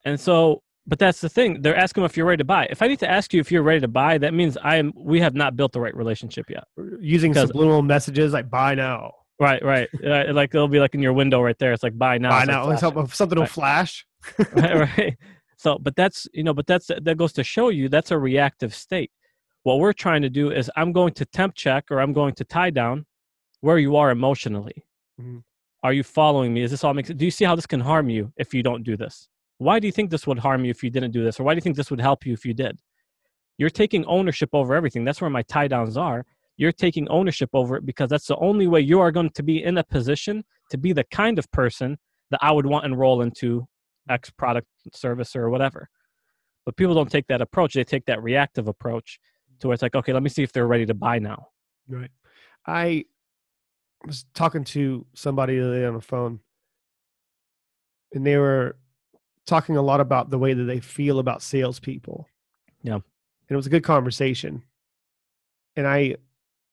And so but that's the thing. They're asking if you're ready to buy. If I need to ask you if you're ready to buy, that means I am. We have not built the right relationship yet. Using Because- subliminal messages like buy now, Right, right. Uh, like it'll be like in your window right there. It's like buy now. buy like now. Hope something will flash. right, right. So, but that's you know, but that's that goes to show you that's a reactive state. What we're trying to do is I'm going to temp check or I'm going to tie down where you are emotionally. Mhm. Are you following me? Is this all makes? Do you see how this can harm you if you don't do this? Why do you think this would harm you if you didn't do this, or why do you think this would help you if you did? You're taking ownership over everything. That's where my tie downs are. You're taking ownership over it because that's the only way you are going to be in a position to be the kind of person that I would want enroll into X product, service, or whatever. But people don't take that approach. They take that reactive approach to where it's like, okay, let me see if they're ready to buy now. Right. I was talking to somebody the other day on the phone, and they were talking a lot about the way that they feel about salespeople. Yeah. And it was a good conversation. And I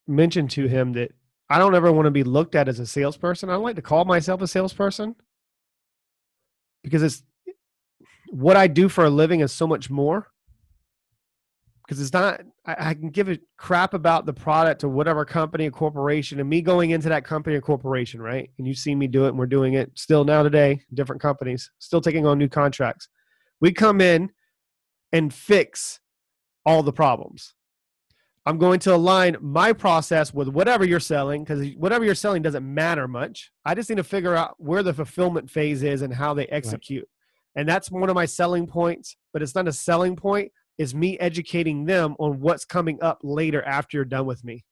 mentioned to him that I don't ever want to be looked at as a salesperson. I don't like to call myself a salesperson because it's what I do for a living is so much more because it's not I, I can give a crap about the product or whatever company or corporation and me going into that company or corporation right? And you see me do it and we're doing it. Still now today different companies still taking on new contracts. We come in and fix all the problems. I'm going to align my process with whatever you're selling because whatever you're selling doesn't matter much. I just need to figure out where the fulfillment phase is and how they execute. And that's one of my selling points but it's not a selling point is me educating them on what's coming up later after you're done with me.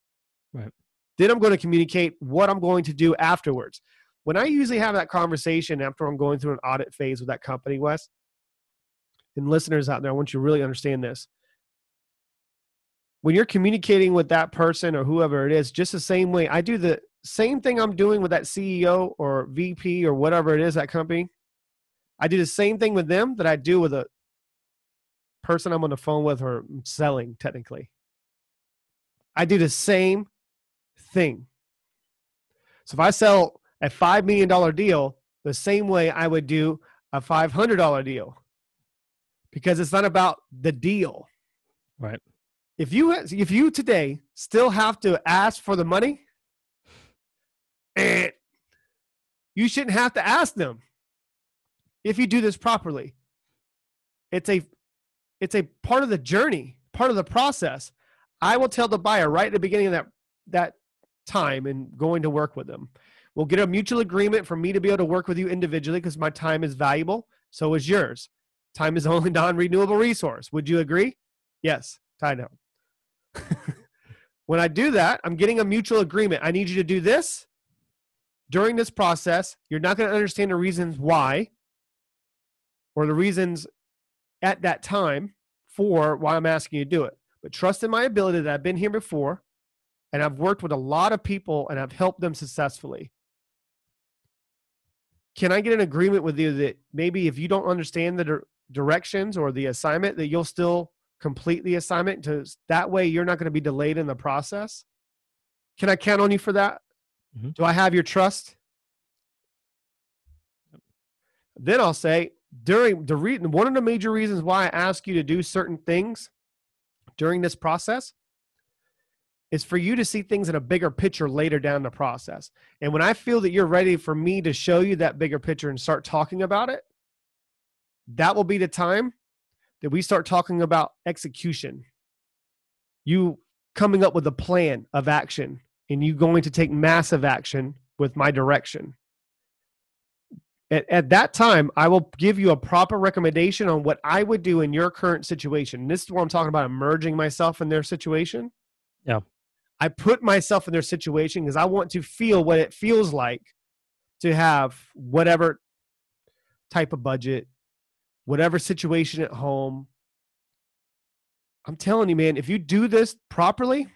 Right. Then I'm going to communicate what I'm going to do afterwards. When I usually have that conversation after I'm going through an audit phase with that company, Wes, and listeners out there, I want you to really understand this. When you're communicating with that person or whoever it is, just the same way I do the same thing I'm doing with that CEO or VP or whatever it is, that company. I do the same thing with them that I do with a person I'm on the phone with or selling technically. I do the same thing. So if I sell a $5 million deal, the same way I would do a $500 deal because it's not about the deal. Right. If you if you today still have to ask for the money, eh, you shouldn't have to ask them if you do this properly. It's a it's a part of the journey, part of the process. I will tell the buyer right at the beginning of that that time and going to work with them. We'll get a mutual agreement for me to be able to work with you individually because my time is valuable. So is yours. Time is the only non-renewable resource. Would you agree? Yes. Tie down. when I do that, I'm getting a mutual agreement. I need you to do this during this process. You're not going to understand the reasons why or the reasons at that time for why I'm asking you to do it. But trust in my ability that I've been here before and I've worked with a lot of people and I've helped them successfully. Can I get an agreement with you that maybe if you don't understand the dir- directions or the assignment, that you'll still complete the assignment? To that way, you're not going to be delayed in the process. Can I count on you for that? Mhm. Do I have your trust? Then I'll say during the reason one of the major reasons why I ask you to do certain things during this process is for you to see things in a bigger picture later down the process. And when I feel that you're ready for me to show you that bigger picture and start talking about it, that will be the time that we start talking about execution. You coming up with a plan of action and you going to take massive action with my direction. At, at that time, I will give you a proper recommendation on what I would do in your current situation. And this is where I'm talking about emerging myself in their situation. Yeah. I put myself in their situation because I want to feel what it feels like to have whatever type of budget, whatever situation at home. I'm telling you, man, if you do this properly,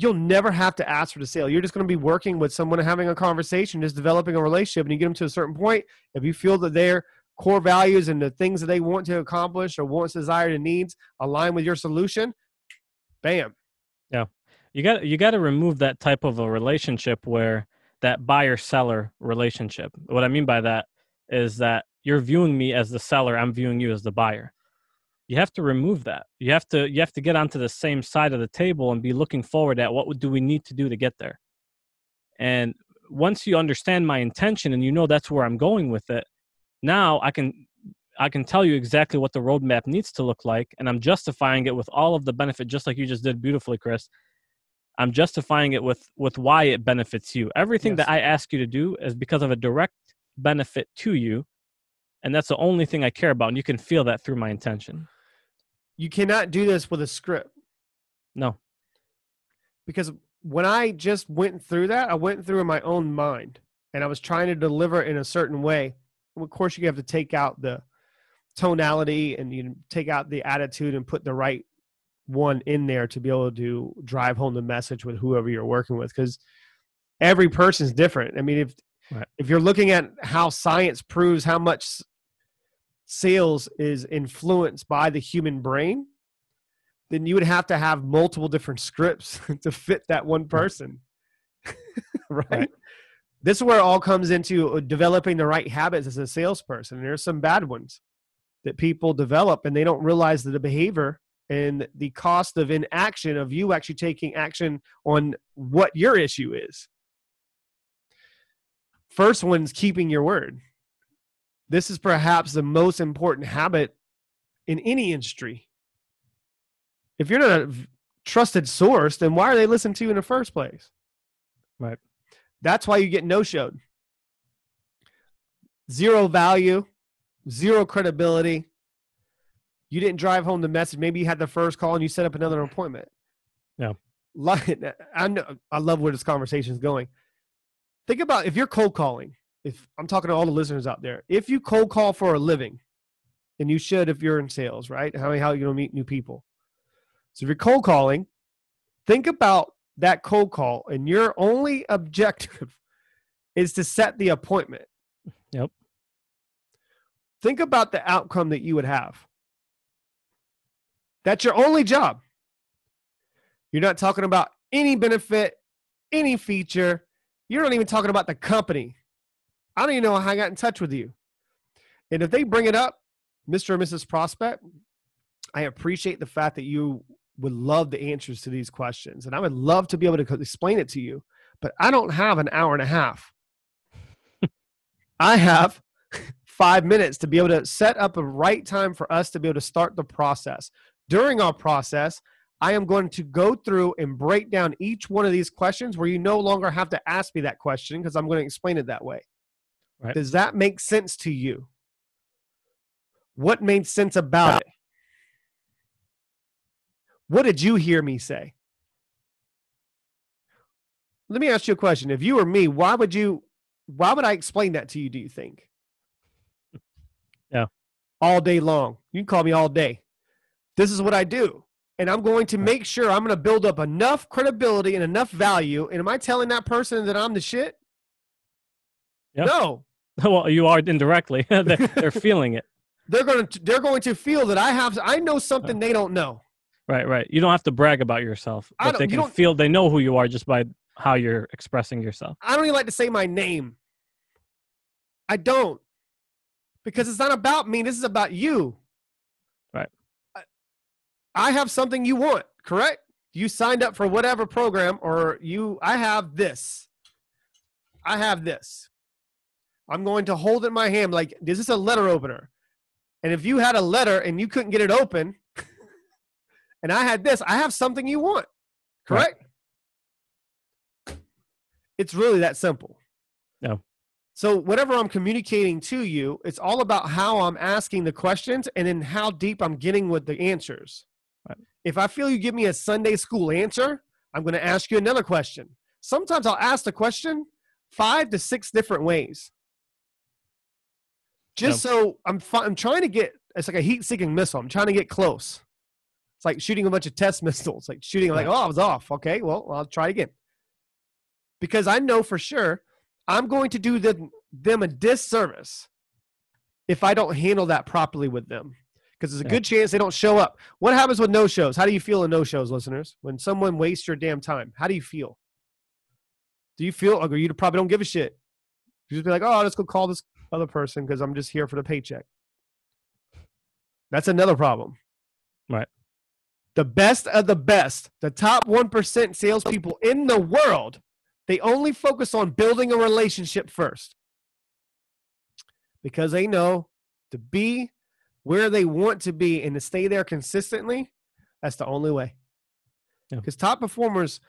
you'll never have to ask for the sale. You're just going to be working with someone, having a conversation, just developing a relationship, and you get them to a certain point. If you feel that their core values and the things that they want to accomplish or wants, desires, and needs align with your solution, bam. Yeah, you got you got to remove that type of a relationship where that buyer seller relationship what i mean by that is that you're viewing me as the seller i'm viewing you as the buyer you have to remove that. You have to you have to get onto the same side of the table and be looking forward at what do we need to do to get there. And once you understand my intention and you know that's where I'm going with it, now I can I can tell you exactly what the roadmap needs to look like, and I'm justifying it with all of the benefit, just like you just did beautifully, Chris. I'm justifying it with with why it benefits you. Everything Yes. that I ask you to do is because of a direct benefit to you, and that's the only thing I care about. And you can feel that through my intention. You cannot do this with a script No, because when I just went through that, I went through in my own mind and I was trying to deliver in a certain way. Of course, you have to take out the tonality and you take out the attitude and put the right one in there to be able to drive home the message with whoever you're working with because every person's different. I mean, if Right. if you're looking at how science proves how much sales is influenced by the human brain, then you would have to have multiple different scripts to fit that one person. right? Right. This is where it all comes into uh, developing the right habits as a salesperson. There's some bad ones that people develop and they don't realize that the behavior and the cost of inaction of you actually taking action on what your issue is. First one's keeping your word. This is perhaps the most important habit in any industry. If you're not a trusted source, then why are they listening to you in the first place? Right. That's why you get no showed. Zero value, zero credibility. You didn't drive home the message. Maybe you had the first call and you set up another appointment. Yeah. Like, I know, I love where this conversation is going. Think about if you're cold calling. If I'm talking to all the listeners out there, if you cold call for a living, and you should if you're in sales, right? How how you gonna meet new people? So if you're cold calling, think about that cold call, and your only objective is to set the appointment. Yep. Think about the outcome that you would have. That's your only job. You're not talking about any benefit, any feature. You're not even talking about the company. I don't even know how I got in touch with you. And if they bring it up, Mr. or Mrs. Prospect, I appreciate the fact that you would love the answers to these questions. And I would love to be able to explain it to you, but I don't have an hour and a half. I have five minutes to be able to set up a right time for us to be able to start the process. During our process, I am going to go through and break down each one of these questions where you no longer have to ask me that question because I'm going to explain it that way. Right. Does that make sense to you? What made sense about it? What did you hear me say? Let me ask you a question. If you were me, why would you why would I explain that to you, do you think? Yeah. All day long. You can call me all day. This is what I do. And I'm going to make sure I'm going to build up enough credibility and enough value. And am I telling that person that I'm the shit? Yeah. No. well, you are indirectly. they're, they're feeling it. They're going to they're going to feel that I have I know something oh. they don't know. Right, right. You don't have to brag about yourself, I but don't- they you can don't- feel they know who you are just by how you're expressing yourself. I don't even like to say my name. I don't. Because it's not about me. This is about you. Right. I, I have something you want, correct? You signed up for whatever program or you I have this. I have this. I'm going to hold it in my hand like this is a letter opener. And if you had a letter and you couldn't get it open and I had this, I have something you want. Right. Correct? It's really that simple. No. So whatever I'm communicating to you, it's all about how I'm asking the questions and then how deep I'm getting with the answers. Right. If I feel you give me a Sunday school answer, I'm going to ask you another question. Sometimes I'll ask the question five to six different ways. Just so I'm fi- I'm trying to get it's like a heat-seeking missile. I'm trying to get close. It's like shooting a bunch of test missiles. Like shooting like, oh, I was off. Okay, well, I'll try again. Because I know for sure I'm going to do them, them a disservice if I don't handle that properly with them. Because there's a Yeah. good chance they don't show up. What happens with no shows? How do you feel in no shows, listeners? When someone wastes your damn time, how do you feel? Do you feel like you probably don't give a shit? You just be like, oh, let's go call this other person because I'm just here for the paycheck. That's another problem. Right. The best of the best, the top 1% salespeople in the world, they only focus on building a relationship first because they know to be where they want to be and to stay there consistently, that's the only way. Yeah. Because top performers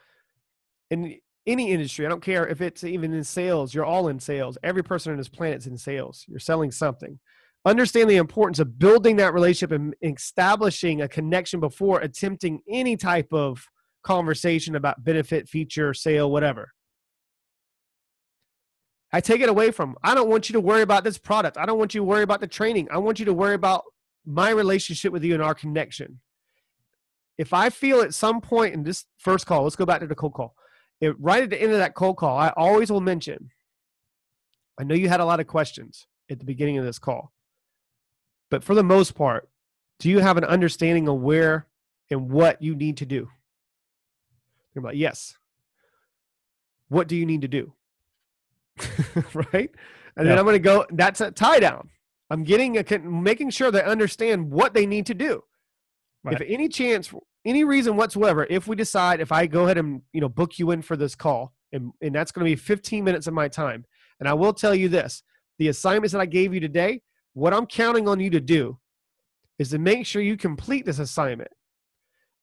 in any industry, I don't care if it's even in sales, you're all in sales. Every person on this planet's in sales. You're selling something. Understand the importance of building that relationship and establishing a connection before attempting any type of conversation about benefit, feature, sale, whatever. I take it away from. I don't want you to worry about this product. I don't want you to worry about the training. I want you to worry about my relationship with you and our connection. If I feel at some point in this first call, let's go back to the cold call. If, right at the end of that cold call, I always will mention, I know you had a lot of questions at the beginning of this call, but for the most part, do you have an understanding of where and what you need to do? They're like, yes. What do you need to do? right? And then I'm going to go. That's a tie down. I'm getting a making sure they understand what they need to do. Right. If any chance, any reason whatsoever, if we decide, if I go ahead and you know book you in for this call, and and that's going to be 15 minutes of my time, and I will tell you this: the assignments that I gave you today, what I'm counting on you to do, is to make sure you complete this assignment.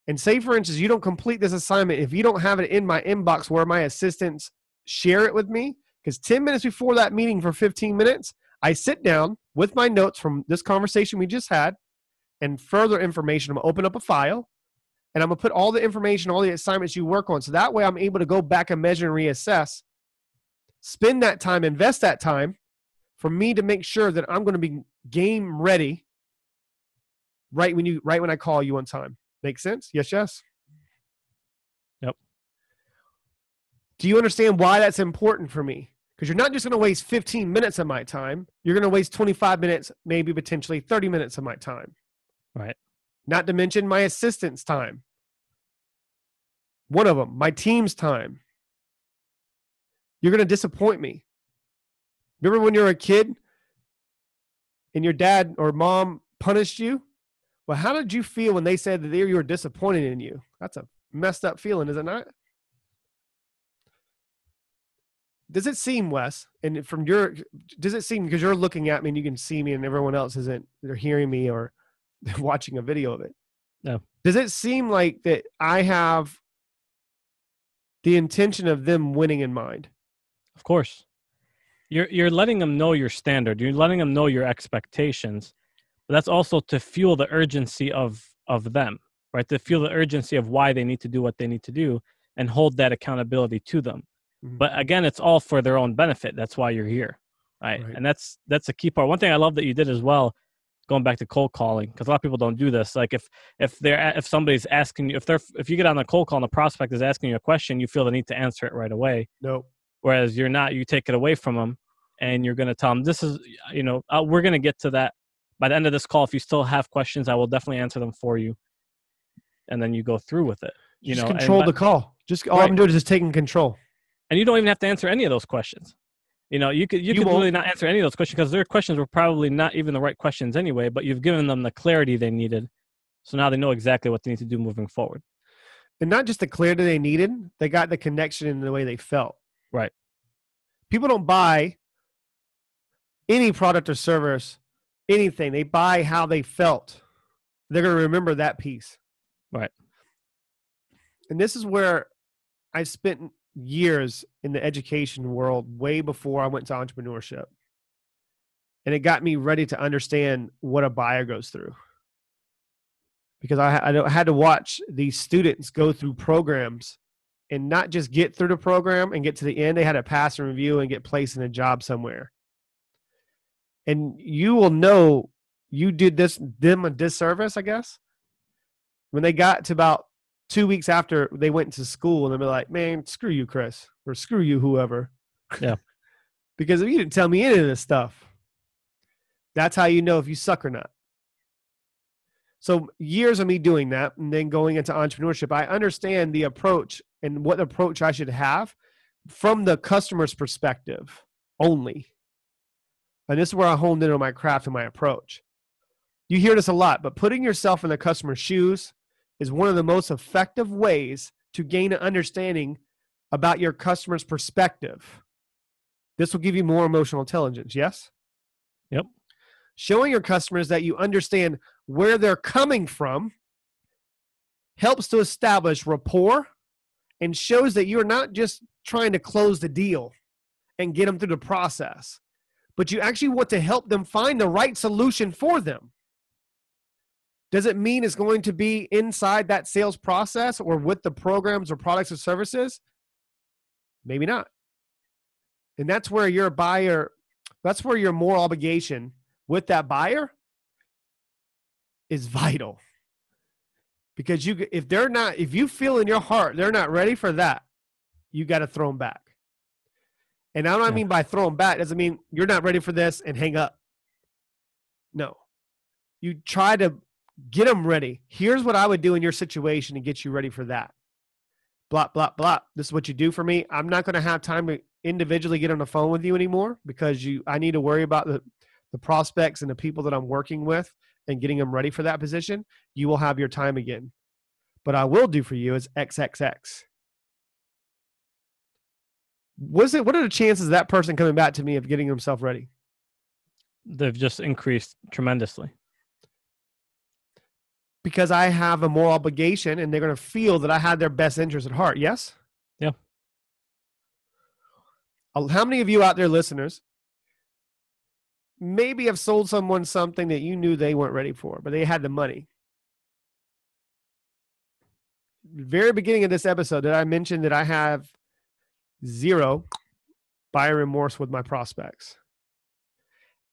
And say, for instance, you don't complete this assignment if you don't have it in my inbox where my assistants share it with me. Because 10 minutes before that meeting for 15 minutes, I sit down with my notes from this conversation we just had and further information. I'm going to open up a file and I'm going to put all the information, all the assignments you work on. So that way I'm able to go back and measure and reassess, spend that time, invest that time for me to make sure that I'm going to be game ready right when you right when I call you on time. Make sense? Yes, yes. Yep. Do you understand why that's important for me? Because you're not just going to waste 15 minutes of my time. You're going to waste 25 minutes, maybe potentially 30 minutes of my time. Right. Not to mention my assistant's time. One of them, my team's time. You're going to disappoint me. Remember when you were a kid and your dad or mom punished you? Well, how did you feel when they said that they were disappointed in you? That's a messed up feeling, is it not? Does it seem, Wes, and from your, does it seem because you're looking at me and you can see me and everyone else isn't, they're hearing me or watching a video of it. No. Does it seem like that I have the intention of them winning in mind? Of course. You're you're letting them know your standard. You're letting them know your expectations. But that's also to fuel the urgency of of them, right? To fuel the urgency of why they need to do what they need to do and hold that accountability to them. Mhm. But again, it's all for their own benefit. That's why you're here. Right. Right. And that's that's a key part. One thing I love that you did as well, going back to cold calling, because a lot of people don't do this. Like if if they're if somebody's asking you if they're if you get on a cold call and the prospect is asking you a question, you feel the need to answer it right away Nope. whereas you're not you take it away from them and you're going to tell them this is you know uh, we're going to get to that by the end of this call if you still have questions i will definitely answer them for you and then you go through with it you just know and control by- the call. Just all Right. I'm doing is just taking control. and you don't even have to answer any of those questions you know you could you, You could won't. really not answer any of those questions because their questions were probably not even the right questions anyway but you've given them the clarity they needed so now they know exactly what they need to do moving forward And not just the clarity they needed, they got the connection in the way they felt. Right. People don't buy any product or service, anything. They buy how they felt. They're going to remember that piece. Right. And this is where I spent years in the education world way before I went to entrepreneurship. And it got me ready to understand what a buyer goes through. Because I, I had to watch these students go through programs and not just get through the program and get to the end, they had to pass and review and get placed in a job somewhere. And you will know you did this them a disservice, I guess. When they got to about two weeks after they went to school and they'll be like, man, screw you, Chris, or screw you, whoever. Yeah. because if you didn't tell me any of this stuff, that's how you know if you suck or not. So years of me doing that and then going into entrepreneurship, I understand the approach and what approach I should have from the customer's perspective only. And this is where I honed in on my craft and my approach. You hear this a lot, but putting yourself in the customer's shoes is one of the most effective ways to gain an understanding about your customer's perspective. This will give you more emotional intelligence, yes? Yep. Showing your customers that you understand where they're coming from helps to establish rapport and shows that you're not just trying to close the deal and get them through the process, but you actually want to help them find the right solution for them. Does it mean it's going to be inside that sales process or with the programs or products or services? Maybe not. And that's where your buyer, that's where your moral obligation with that buyer is vital. Because you if they're not if you feel in your heart they're not ready for that, you got to throw them back. And I don't Yeah. mean by throw them back doesn't mean you're not ready for this and hang up. No. You try to get them ready. Here's what I would do in your situation to get you ready for that. Blah, blah, blah. This is what you do for me. I'm not going to have time to individually get on the phone with you anymore because you I need to worry about the, the prospects and the people that I'm working with and getting them ready for that position. You will have your time again. But I will do for you is XXX. Was it what are the chances that person coming back to me of getting himself ready? They've just increased tremendously. Because I have a moral obligation and they're going to feel that I had their best interest at heart. Yes? Yeah. How many of you out there, listeners, maybe have sold someone something that you knew they weren't ready for, but they had the money? Very beginning of this episode, did I mention that I have zero buyer remorse with my prospects?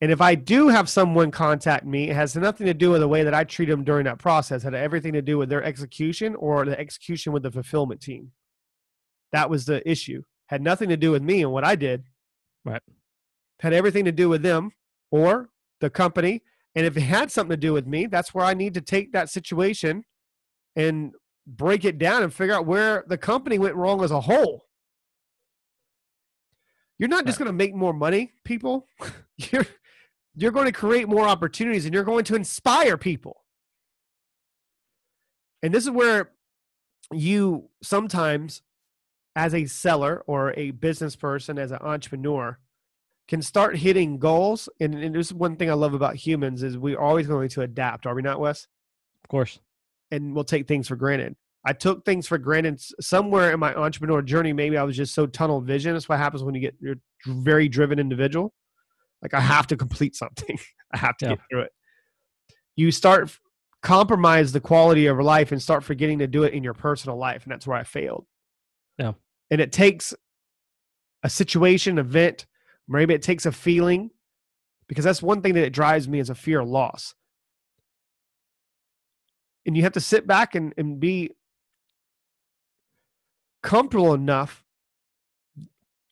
And if I do have someone contact me, it has nothing to do with the way that I treat them during that process. It had everything to do with their execution or the execution with the fulfillment team. That was the issue. Had nothing to do with me and what I did. Right. Had everything to do with them or the company. And if it had something to do with me, that's where I need to take that situation and break it down and figure out where the company went wrong as a whole. You're not just going to make more money, people. you're you're going to create more opportunities and you're going to inspire people. And this is where you sometimes as a seller or a business person as an entrepreneur can start hitting goals and, and this is one thing I love about humans is we're always going to adapt, are we not, Wes? Of course. and we'll take things for granted. I took things for granted somewhere in my entrepreneur journey. Maybe I was just so tunnel vision. That's what happens when you get you're very driven individual. Like I have to complete something. I have to Yeah. get through it. You start compromise the quality of your life and start forgetting to do it in your personal life, and that's where I failed. Yeah. And it takes a situation, event, maybe it takes a feeling, because that's one thing that it drives me is a fear of loss and you have to sit back and, and be comfortable enough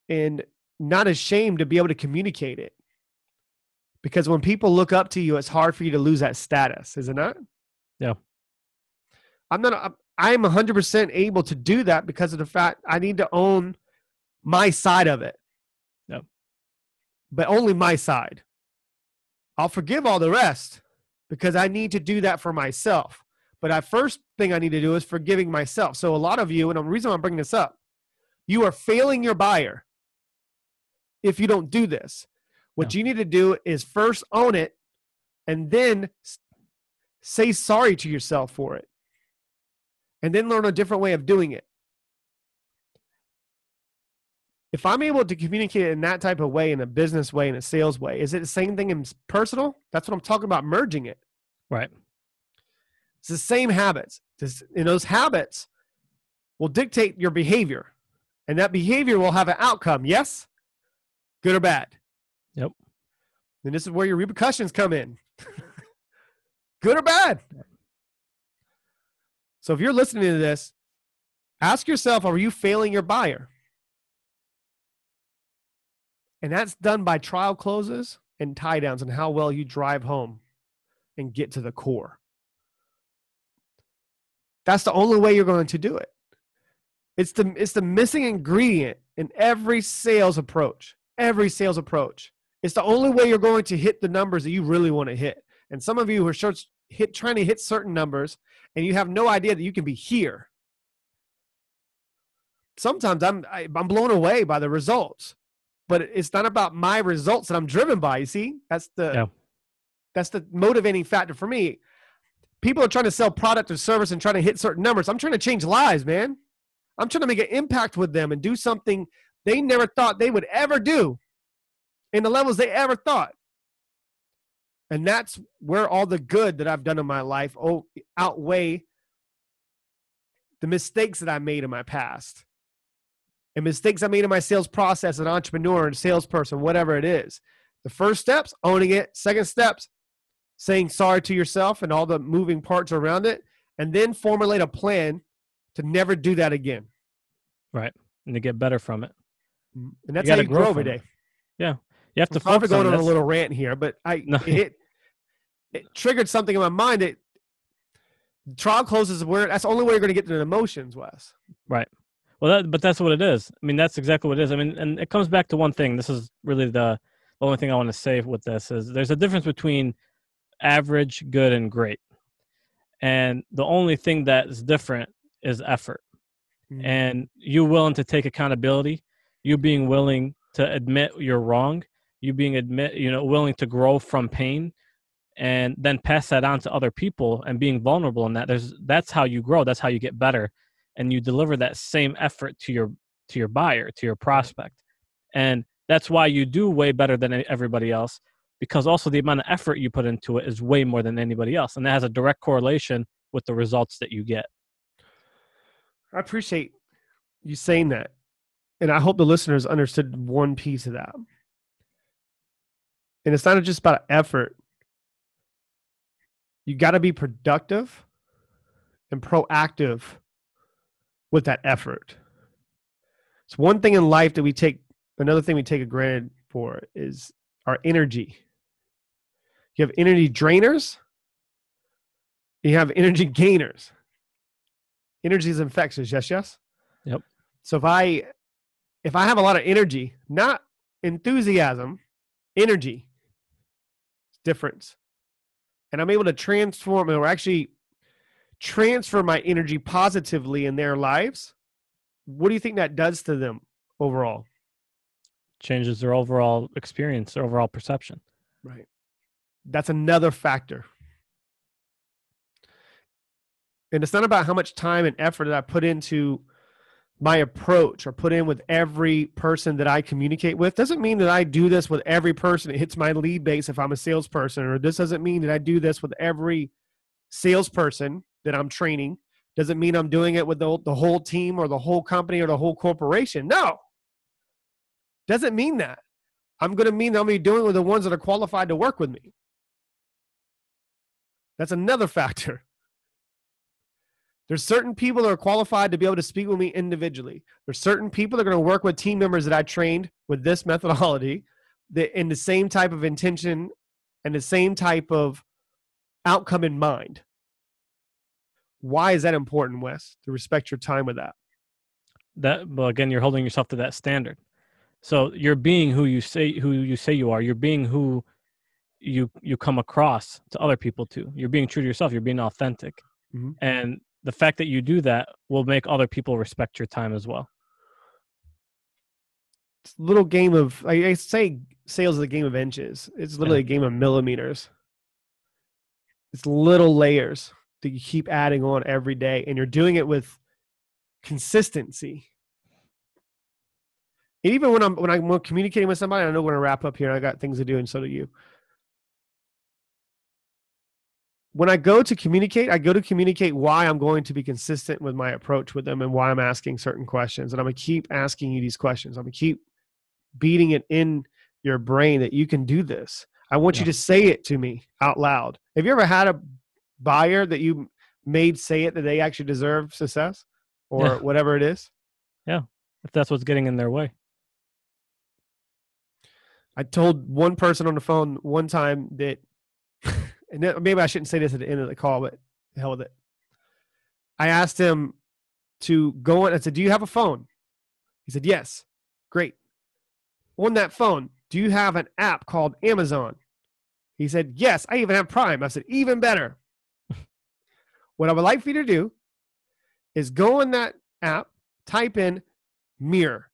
and not ashamed to be able to communicate it because when people look up to you it's hard for you to lose that status is it not Yeah. i'm not I'm- i'm 100% able to do that because of the fact i need to own my side of it Yep. but only my side i'll forgive all the rest because i need to do that for myself but I first thing I need to do is forgiving myself. So a lot of you, and the reason I'm bringing this up, you are failing your buyer if you don't do this. What you need to do is first own it, and then say sorry to yourself for it, and then learn a different way of doing it. If I'm able to communicate in that type of way, in a business way, in a sales way, is it the same thing in personal? That's what I'm talking about, merging it. Right. It's the same habits. This, and those habits will dictate your behavior. And that behavior will have an outcome, yes? Good or bad? Yep. And this is where your repercussions come in. Good or bad? So if you're listening to this, ask yourself are you failing your buyer? And that's done by trial closes and tie downs and how well you drive home and get to the core. That's the only way you're going to do it. It's the it's the missing ingredient in every sales approach. Every sales approach. It's the only way you're going to hit the numbers that you really want to hit. And some of you are short, hit, trying to hit certain numbers and you have no idea that you can be here. Sometimes I'm, I, am i am blown away by the results, but it's not about my results that I'm driven by. You see, that's the, yeah. that's the motivating factor for me. People are trying to sell product or service and trying to hit certain numbers. I'm trying to change lives, man. I'm trying to make an impact with them and do something they never thought they would ever do in the levels they ever thought. And that's where all the good that I've done in my life outweigh the mistakes that I made in my past. And mistakes I made in my sales process, an entrepreneur, and salesperson, whatever it is. The first steps, owning it. Second steps, saying sorry to yourself and all the moving parts around it. And then formulate a plan to never do that again. Right. And to get better from it. Mm, and that's how you grow, grow every day. It. Yeah. You have to I'm focus going on, on a little rant here, but I no. it, it triggered something in my mind that trial closes where that's the only way you're going to get to the emotions, Wes. Right. Well, that, but that's what it is. I mean, that's exactly what it is. I mean, and it comes back to one thing. This is really the, the only thing I want to say with this is there's a difference between average, good, and great. And the only thing that is different is effort. Mm-hmm. And you willing to take accountability, you being willing to admit you're wrong, you being admit, you know, willing to grow from pain and then pass that on to other people and being vulnerable in that. There's that's how you grow. That's how you get better. And you deliver that same effort to your to your buyer to your prospect. And that's why you do way better than everybody else because also the amount of effort you put into it is way more than anybody else. And that has a direct correlation with the results that you get. I appreciate you saying that. And i hope the listeners understood one piece of that and it's not just about effort you got to be productive and proactive with that effort. It's one thing in life that we take, another thing we take a granted for is our energy. You have energy drainers, you have energy gainers. Energy is infectious, yes, yes? Yep. So if I if I have a lot of energy, not enthusiasm, energy, difference and I'm able to transform or actually transfer my energy positively in their lives, what do you think that does to them overall? Changes their overall experience, their overall perception. Right. That's another factor. And it's not about how much time and effort that I put into my approach or put in with every person that I communicate with doesn't mean that I do this with every person that hits my lead base if I'm a salesperson, or this doesn't mean that I do this with every salesperson that I'm training. Doesn't mean I'm doing it with the, the whole team or the whole company or the whole corporation. No. Doesn't mean that. I'm going to mean that I'm going to be doing it with the ones that are qualified to work with me. That's another factor. There's certain people that are qualified to be able to speak with me individually. There's certain people that are going to work with team members that I trained with this methodology that in the same type of intention and the same type of outcome in mind. Why is that important, Wes, to respect your time with that? That well again, you're holding yourself to that standard. So you're being who you say who you say you are. You're being who you you come across to other people too. You're being true to yourself. You're being authentic. Mm-hmm. And the fact that you do that will make other people respect your time as well. It's a little game of I, I say sales is a game of inches. It's literally yeah. a game of millimeters. It's little layers that you keep adding on every day, and you're doing it with consistency. And even when I'm when I'm communicating with somebody, I know we're gonna wrap up here. I got things to do, and so do you. When I go to communicate, I go to communicate why I'm going to be consistent with my approach with them and why I'm asking certain questions. And I'm going to keep asking you these questions. I'm going to keep beating it in your brain that you can do this. I want yeah. you to say it to me out loud. Have you ever had a buyer that you made say it that they actually deserve success or yeah. whatever it is? Yeah. If that's what's getting in their way. I told one person on the phone one time that and maybe I shouldn't say this at the end of the call, but hell with it. I asked him to go on. I said, "Do you have a phone?" He said, "Yes." Great. On that phone, do you have an app called Amazon? He said, Yes, I even have Prime. I said, Even better. what I would like for you to do is go in that app, type in mirror.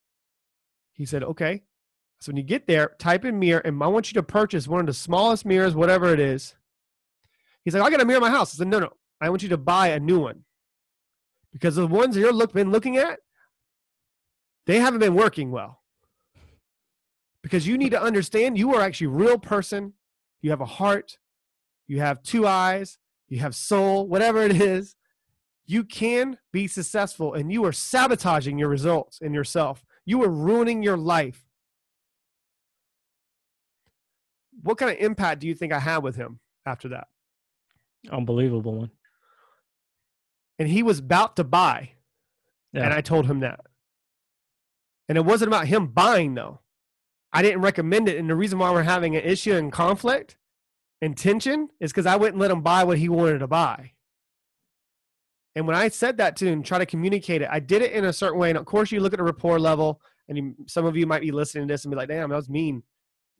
He said, Okay. So when you get there, type in mirror, and I want you to purchase one of the smallest mirrors, whatever it is. He's like, I got a mirror in my house. I said, No, no. I want you to buy a new one. Because the ones you're look, been looking at, they haven't been working well. Because you need to understand you are actually a real person. You have a heart, you have two eyes, you have soul, whatever it is. You can be successful and you are sabotaging your results in yourself. You are ruining your life. What kind of impact do you think I had with him after that? Unbelievable one. And he was about to buy. Yeah. And I told him that. And it wasn't about him buying, though. I didn't recommend it. And the reason why we're having an issue and conflict and tension is because I wouldn't let him buy what he wanted to buy. And when I said that to him, try to communicate it, I did it in a certain way. And of course, you look at the rapport level, and you, some of you might be listening to this and be like, damn, that was mean.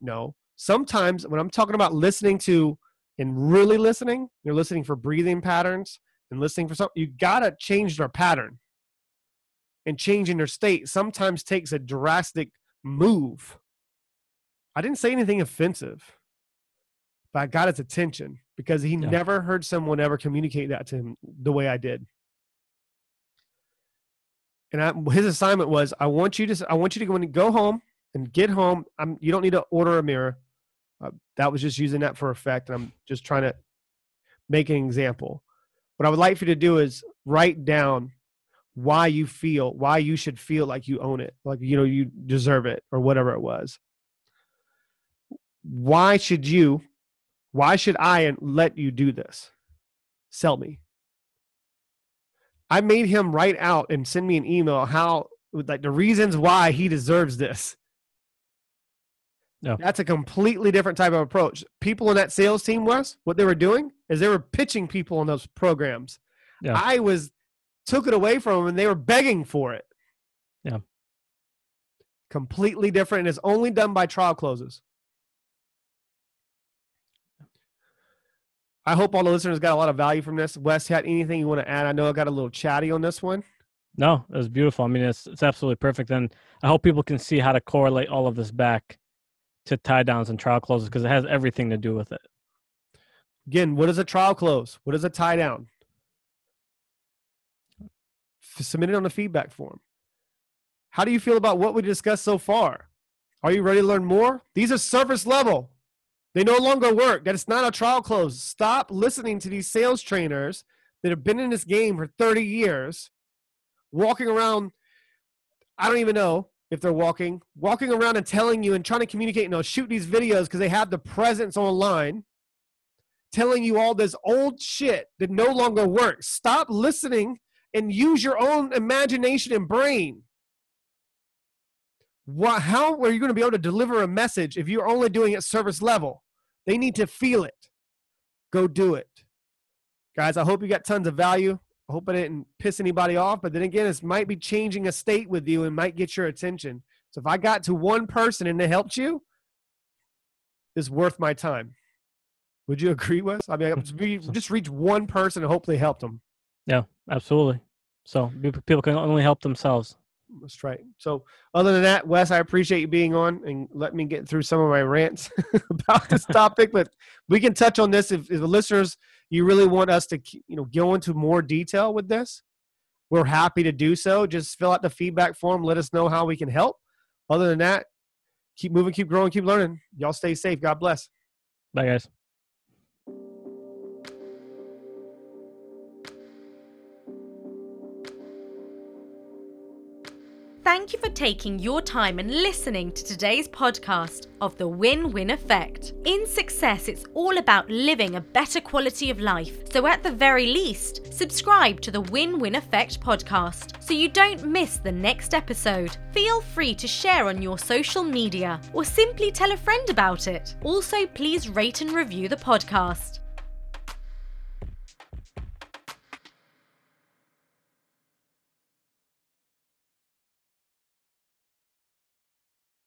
No. Sometimes when I'm talking about listening to and really listening, you're listening for breathing patterns and listening for something, you got to change their pattern. And changing their state sometimes takes a drastic move. I didn't say anything offensive, but I got his attention because he Yeah. never heard someone ever communicate that to him the way I did. And I, his assignment was, I want you to, I want you to go and go home and get home. I'm, you don't need to order a mirror. Uh, that was just using that for effect, and I'm just trying to make an example. What I would like for you to do is write down why you feel, why you should feel like you own it, like you know you deserve it, or whatever it was. Why should you? Why should I let you do this? Sell me. I made him write out and send me an email how like the reasons why he deserves this. Yeah. That's a completely different type of approach. People in that sales team was what they were doing is they were pitching people in those programs. Yeah. I was took it away from them and they were begging for it. Yeah. Completely different and it's only done by trial closes. I hope all the listeners got a lot of value from this. Wes, had anything you want to add? I know I got a little chatty on this one. No, it was beautiful. I mean, it's it's absolutely perfect, and I hope people can see how to correlate all of this back to tie downs and trial closes because it has everything to do with it. Again, what is a trial close? What is a tie down? F- Submit it on the feedback form. How do you feel about what we discussed so far? Are you ready to learn more? These are surface level. They no longer work. That is not a trial close. Stop listening to these sales trainers that have been in this game for 30 years, walking around. I don't even know if they're walking, walking around and telling you and trying to communicate and they'll shoot these videos because they have the presence online telling you all this old shit that no longer works. Stop listening and use your own imagination and brain. What, how are you going to be able to deliver a message if you're only doing it service level? They need to feel it. Go do it. Guys, I hope you got tons of value. I hope I didn't piss anybody off, but then again, this might be changing a state with you and might get your attention. So if I got to one person and it helped you, it's worth my time. Would you agree, Wes? I mean, just reach one person and hopefully help them. Yeah, absolutely. So people can only help themselves. That's right. So, other than that, Wes, I appreciate you being on and let me get through some of my rants about this topic. But we can touch on this if, if the listeners you really want us to, you know, go into more detail with this. We're happy to do so. Just fill out the feedback form. Let us know how we can help. Other than that, keep moving, keep growing, keep learning. Y'all stay safe. God bless. Bye, guys. Thank you for taking your time and listening to today's podcast of the Win Win Effect. In success, it's all about living a better quality of life. So, at the very least, subscribe to the Win Win Effect podcast so you don't miss the next episode. Feel free to share on your social media or simply tell a friend about it. Also, please rate and review the podcast.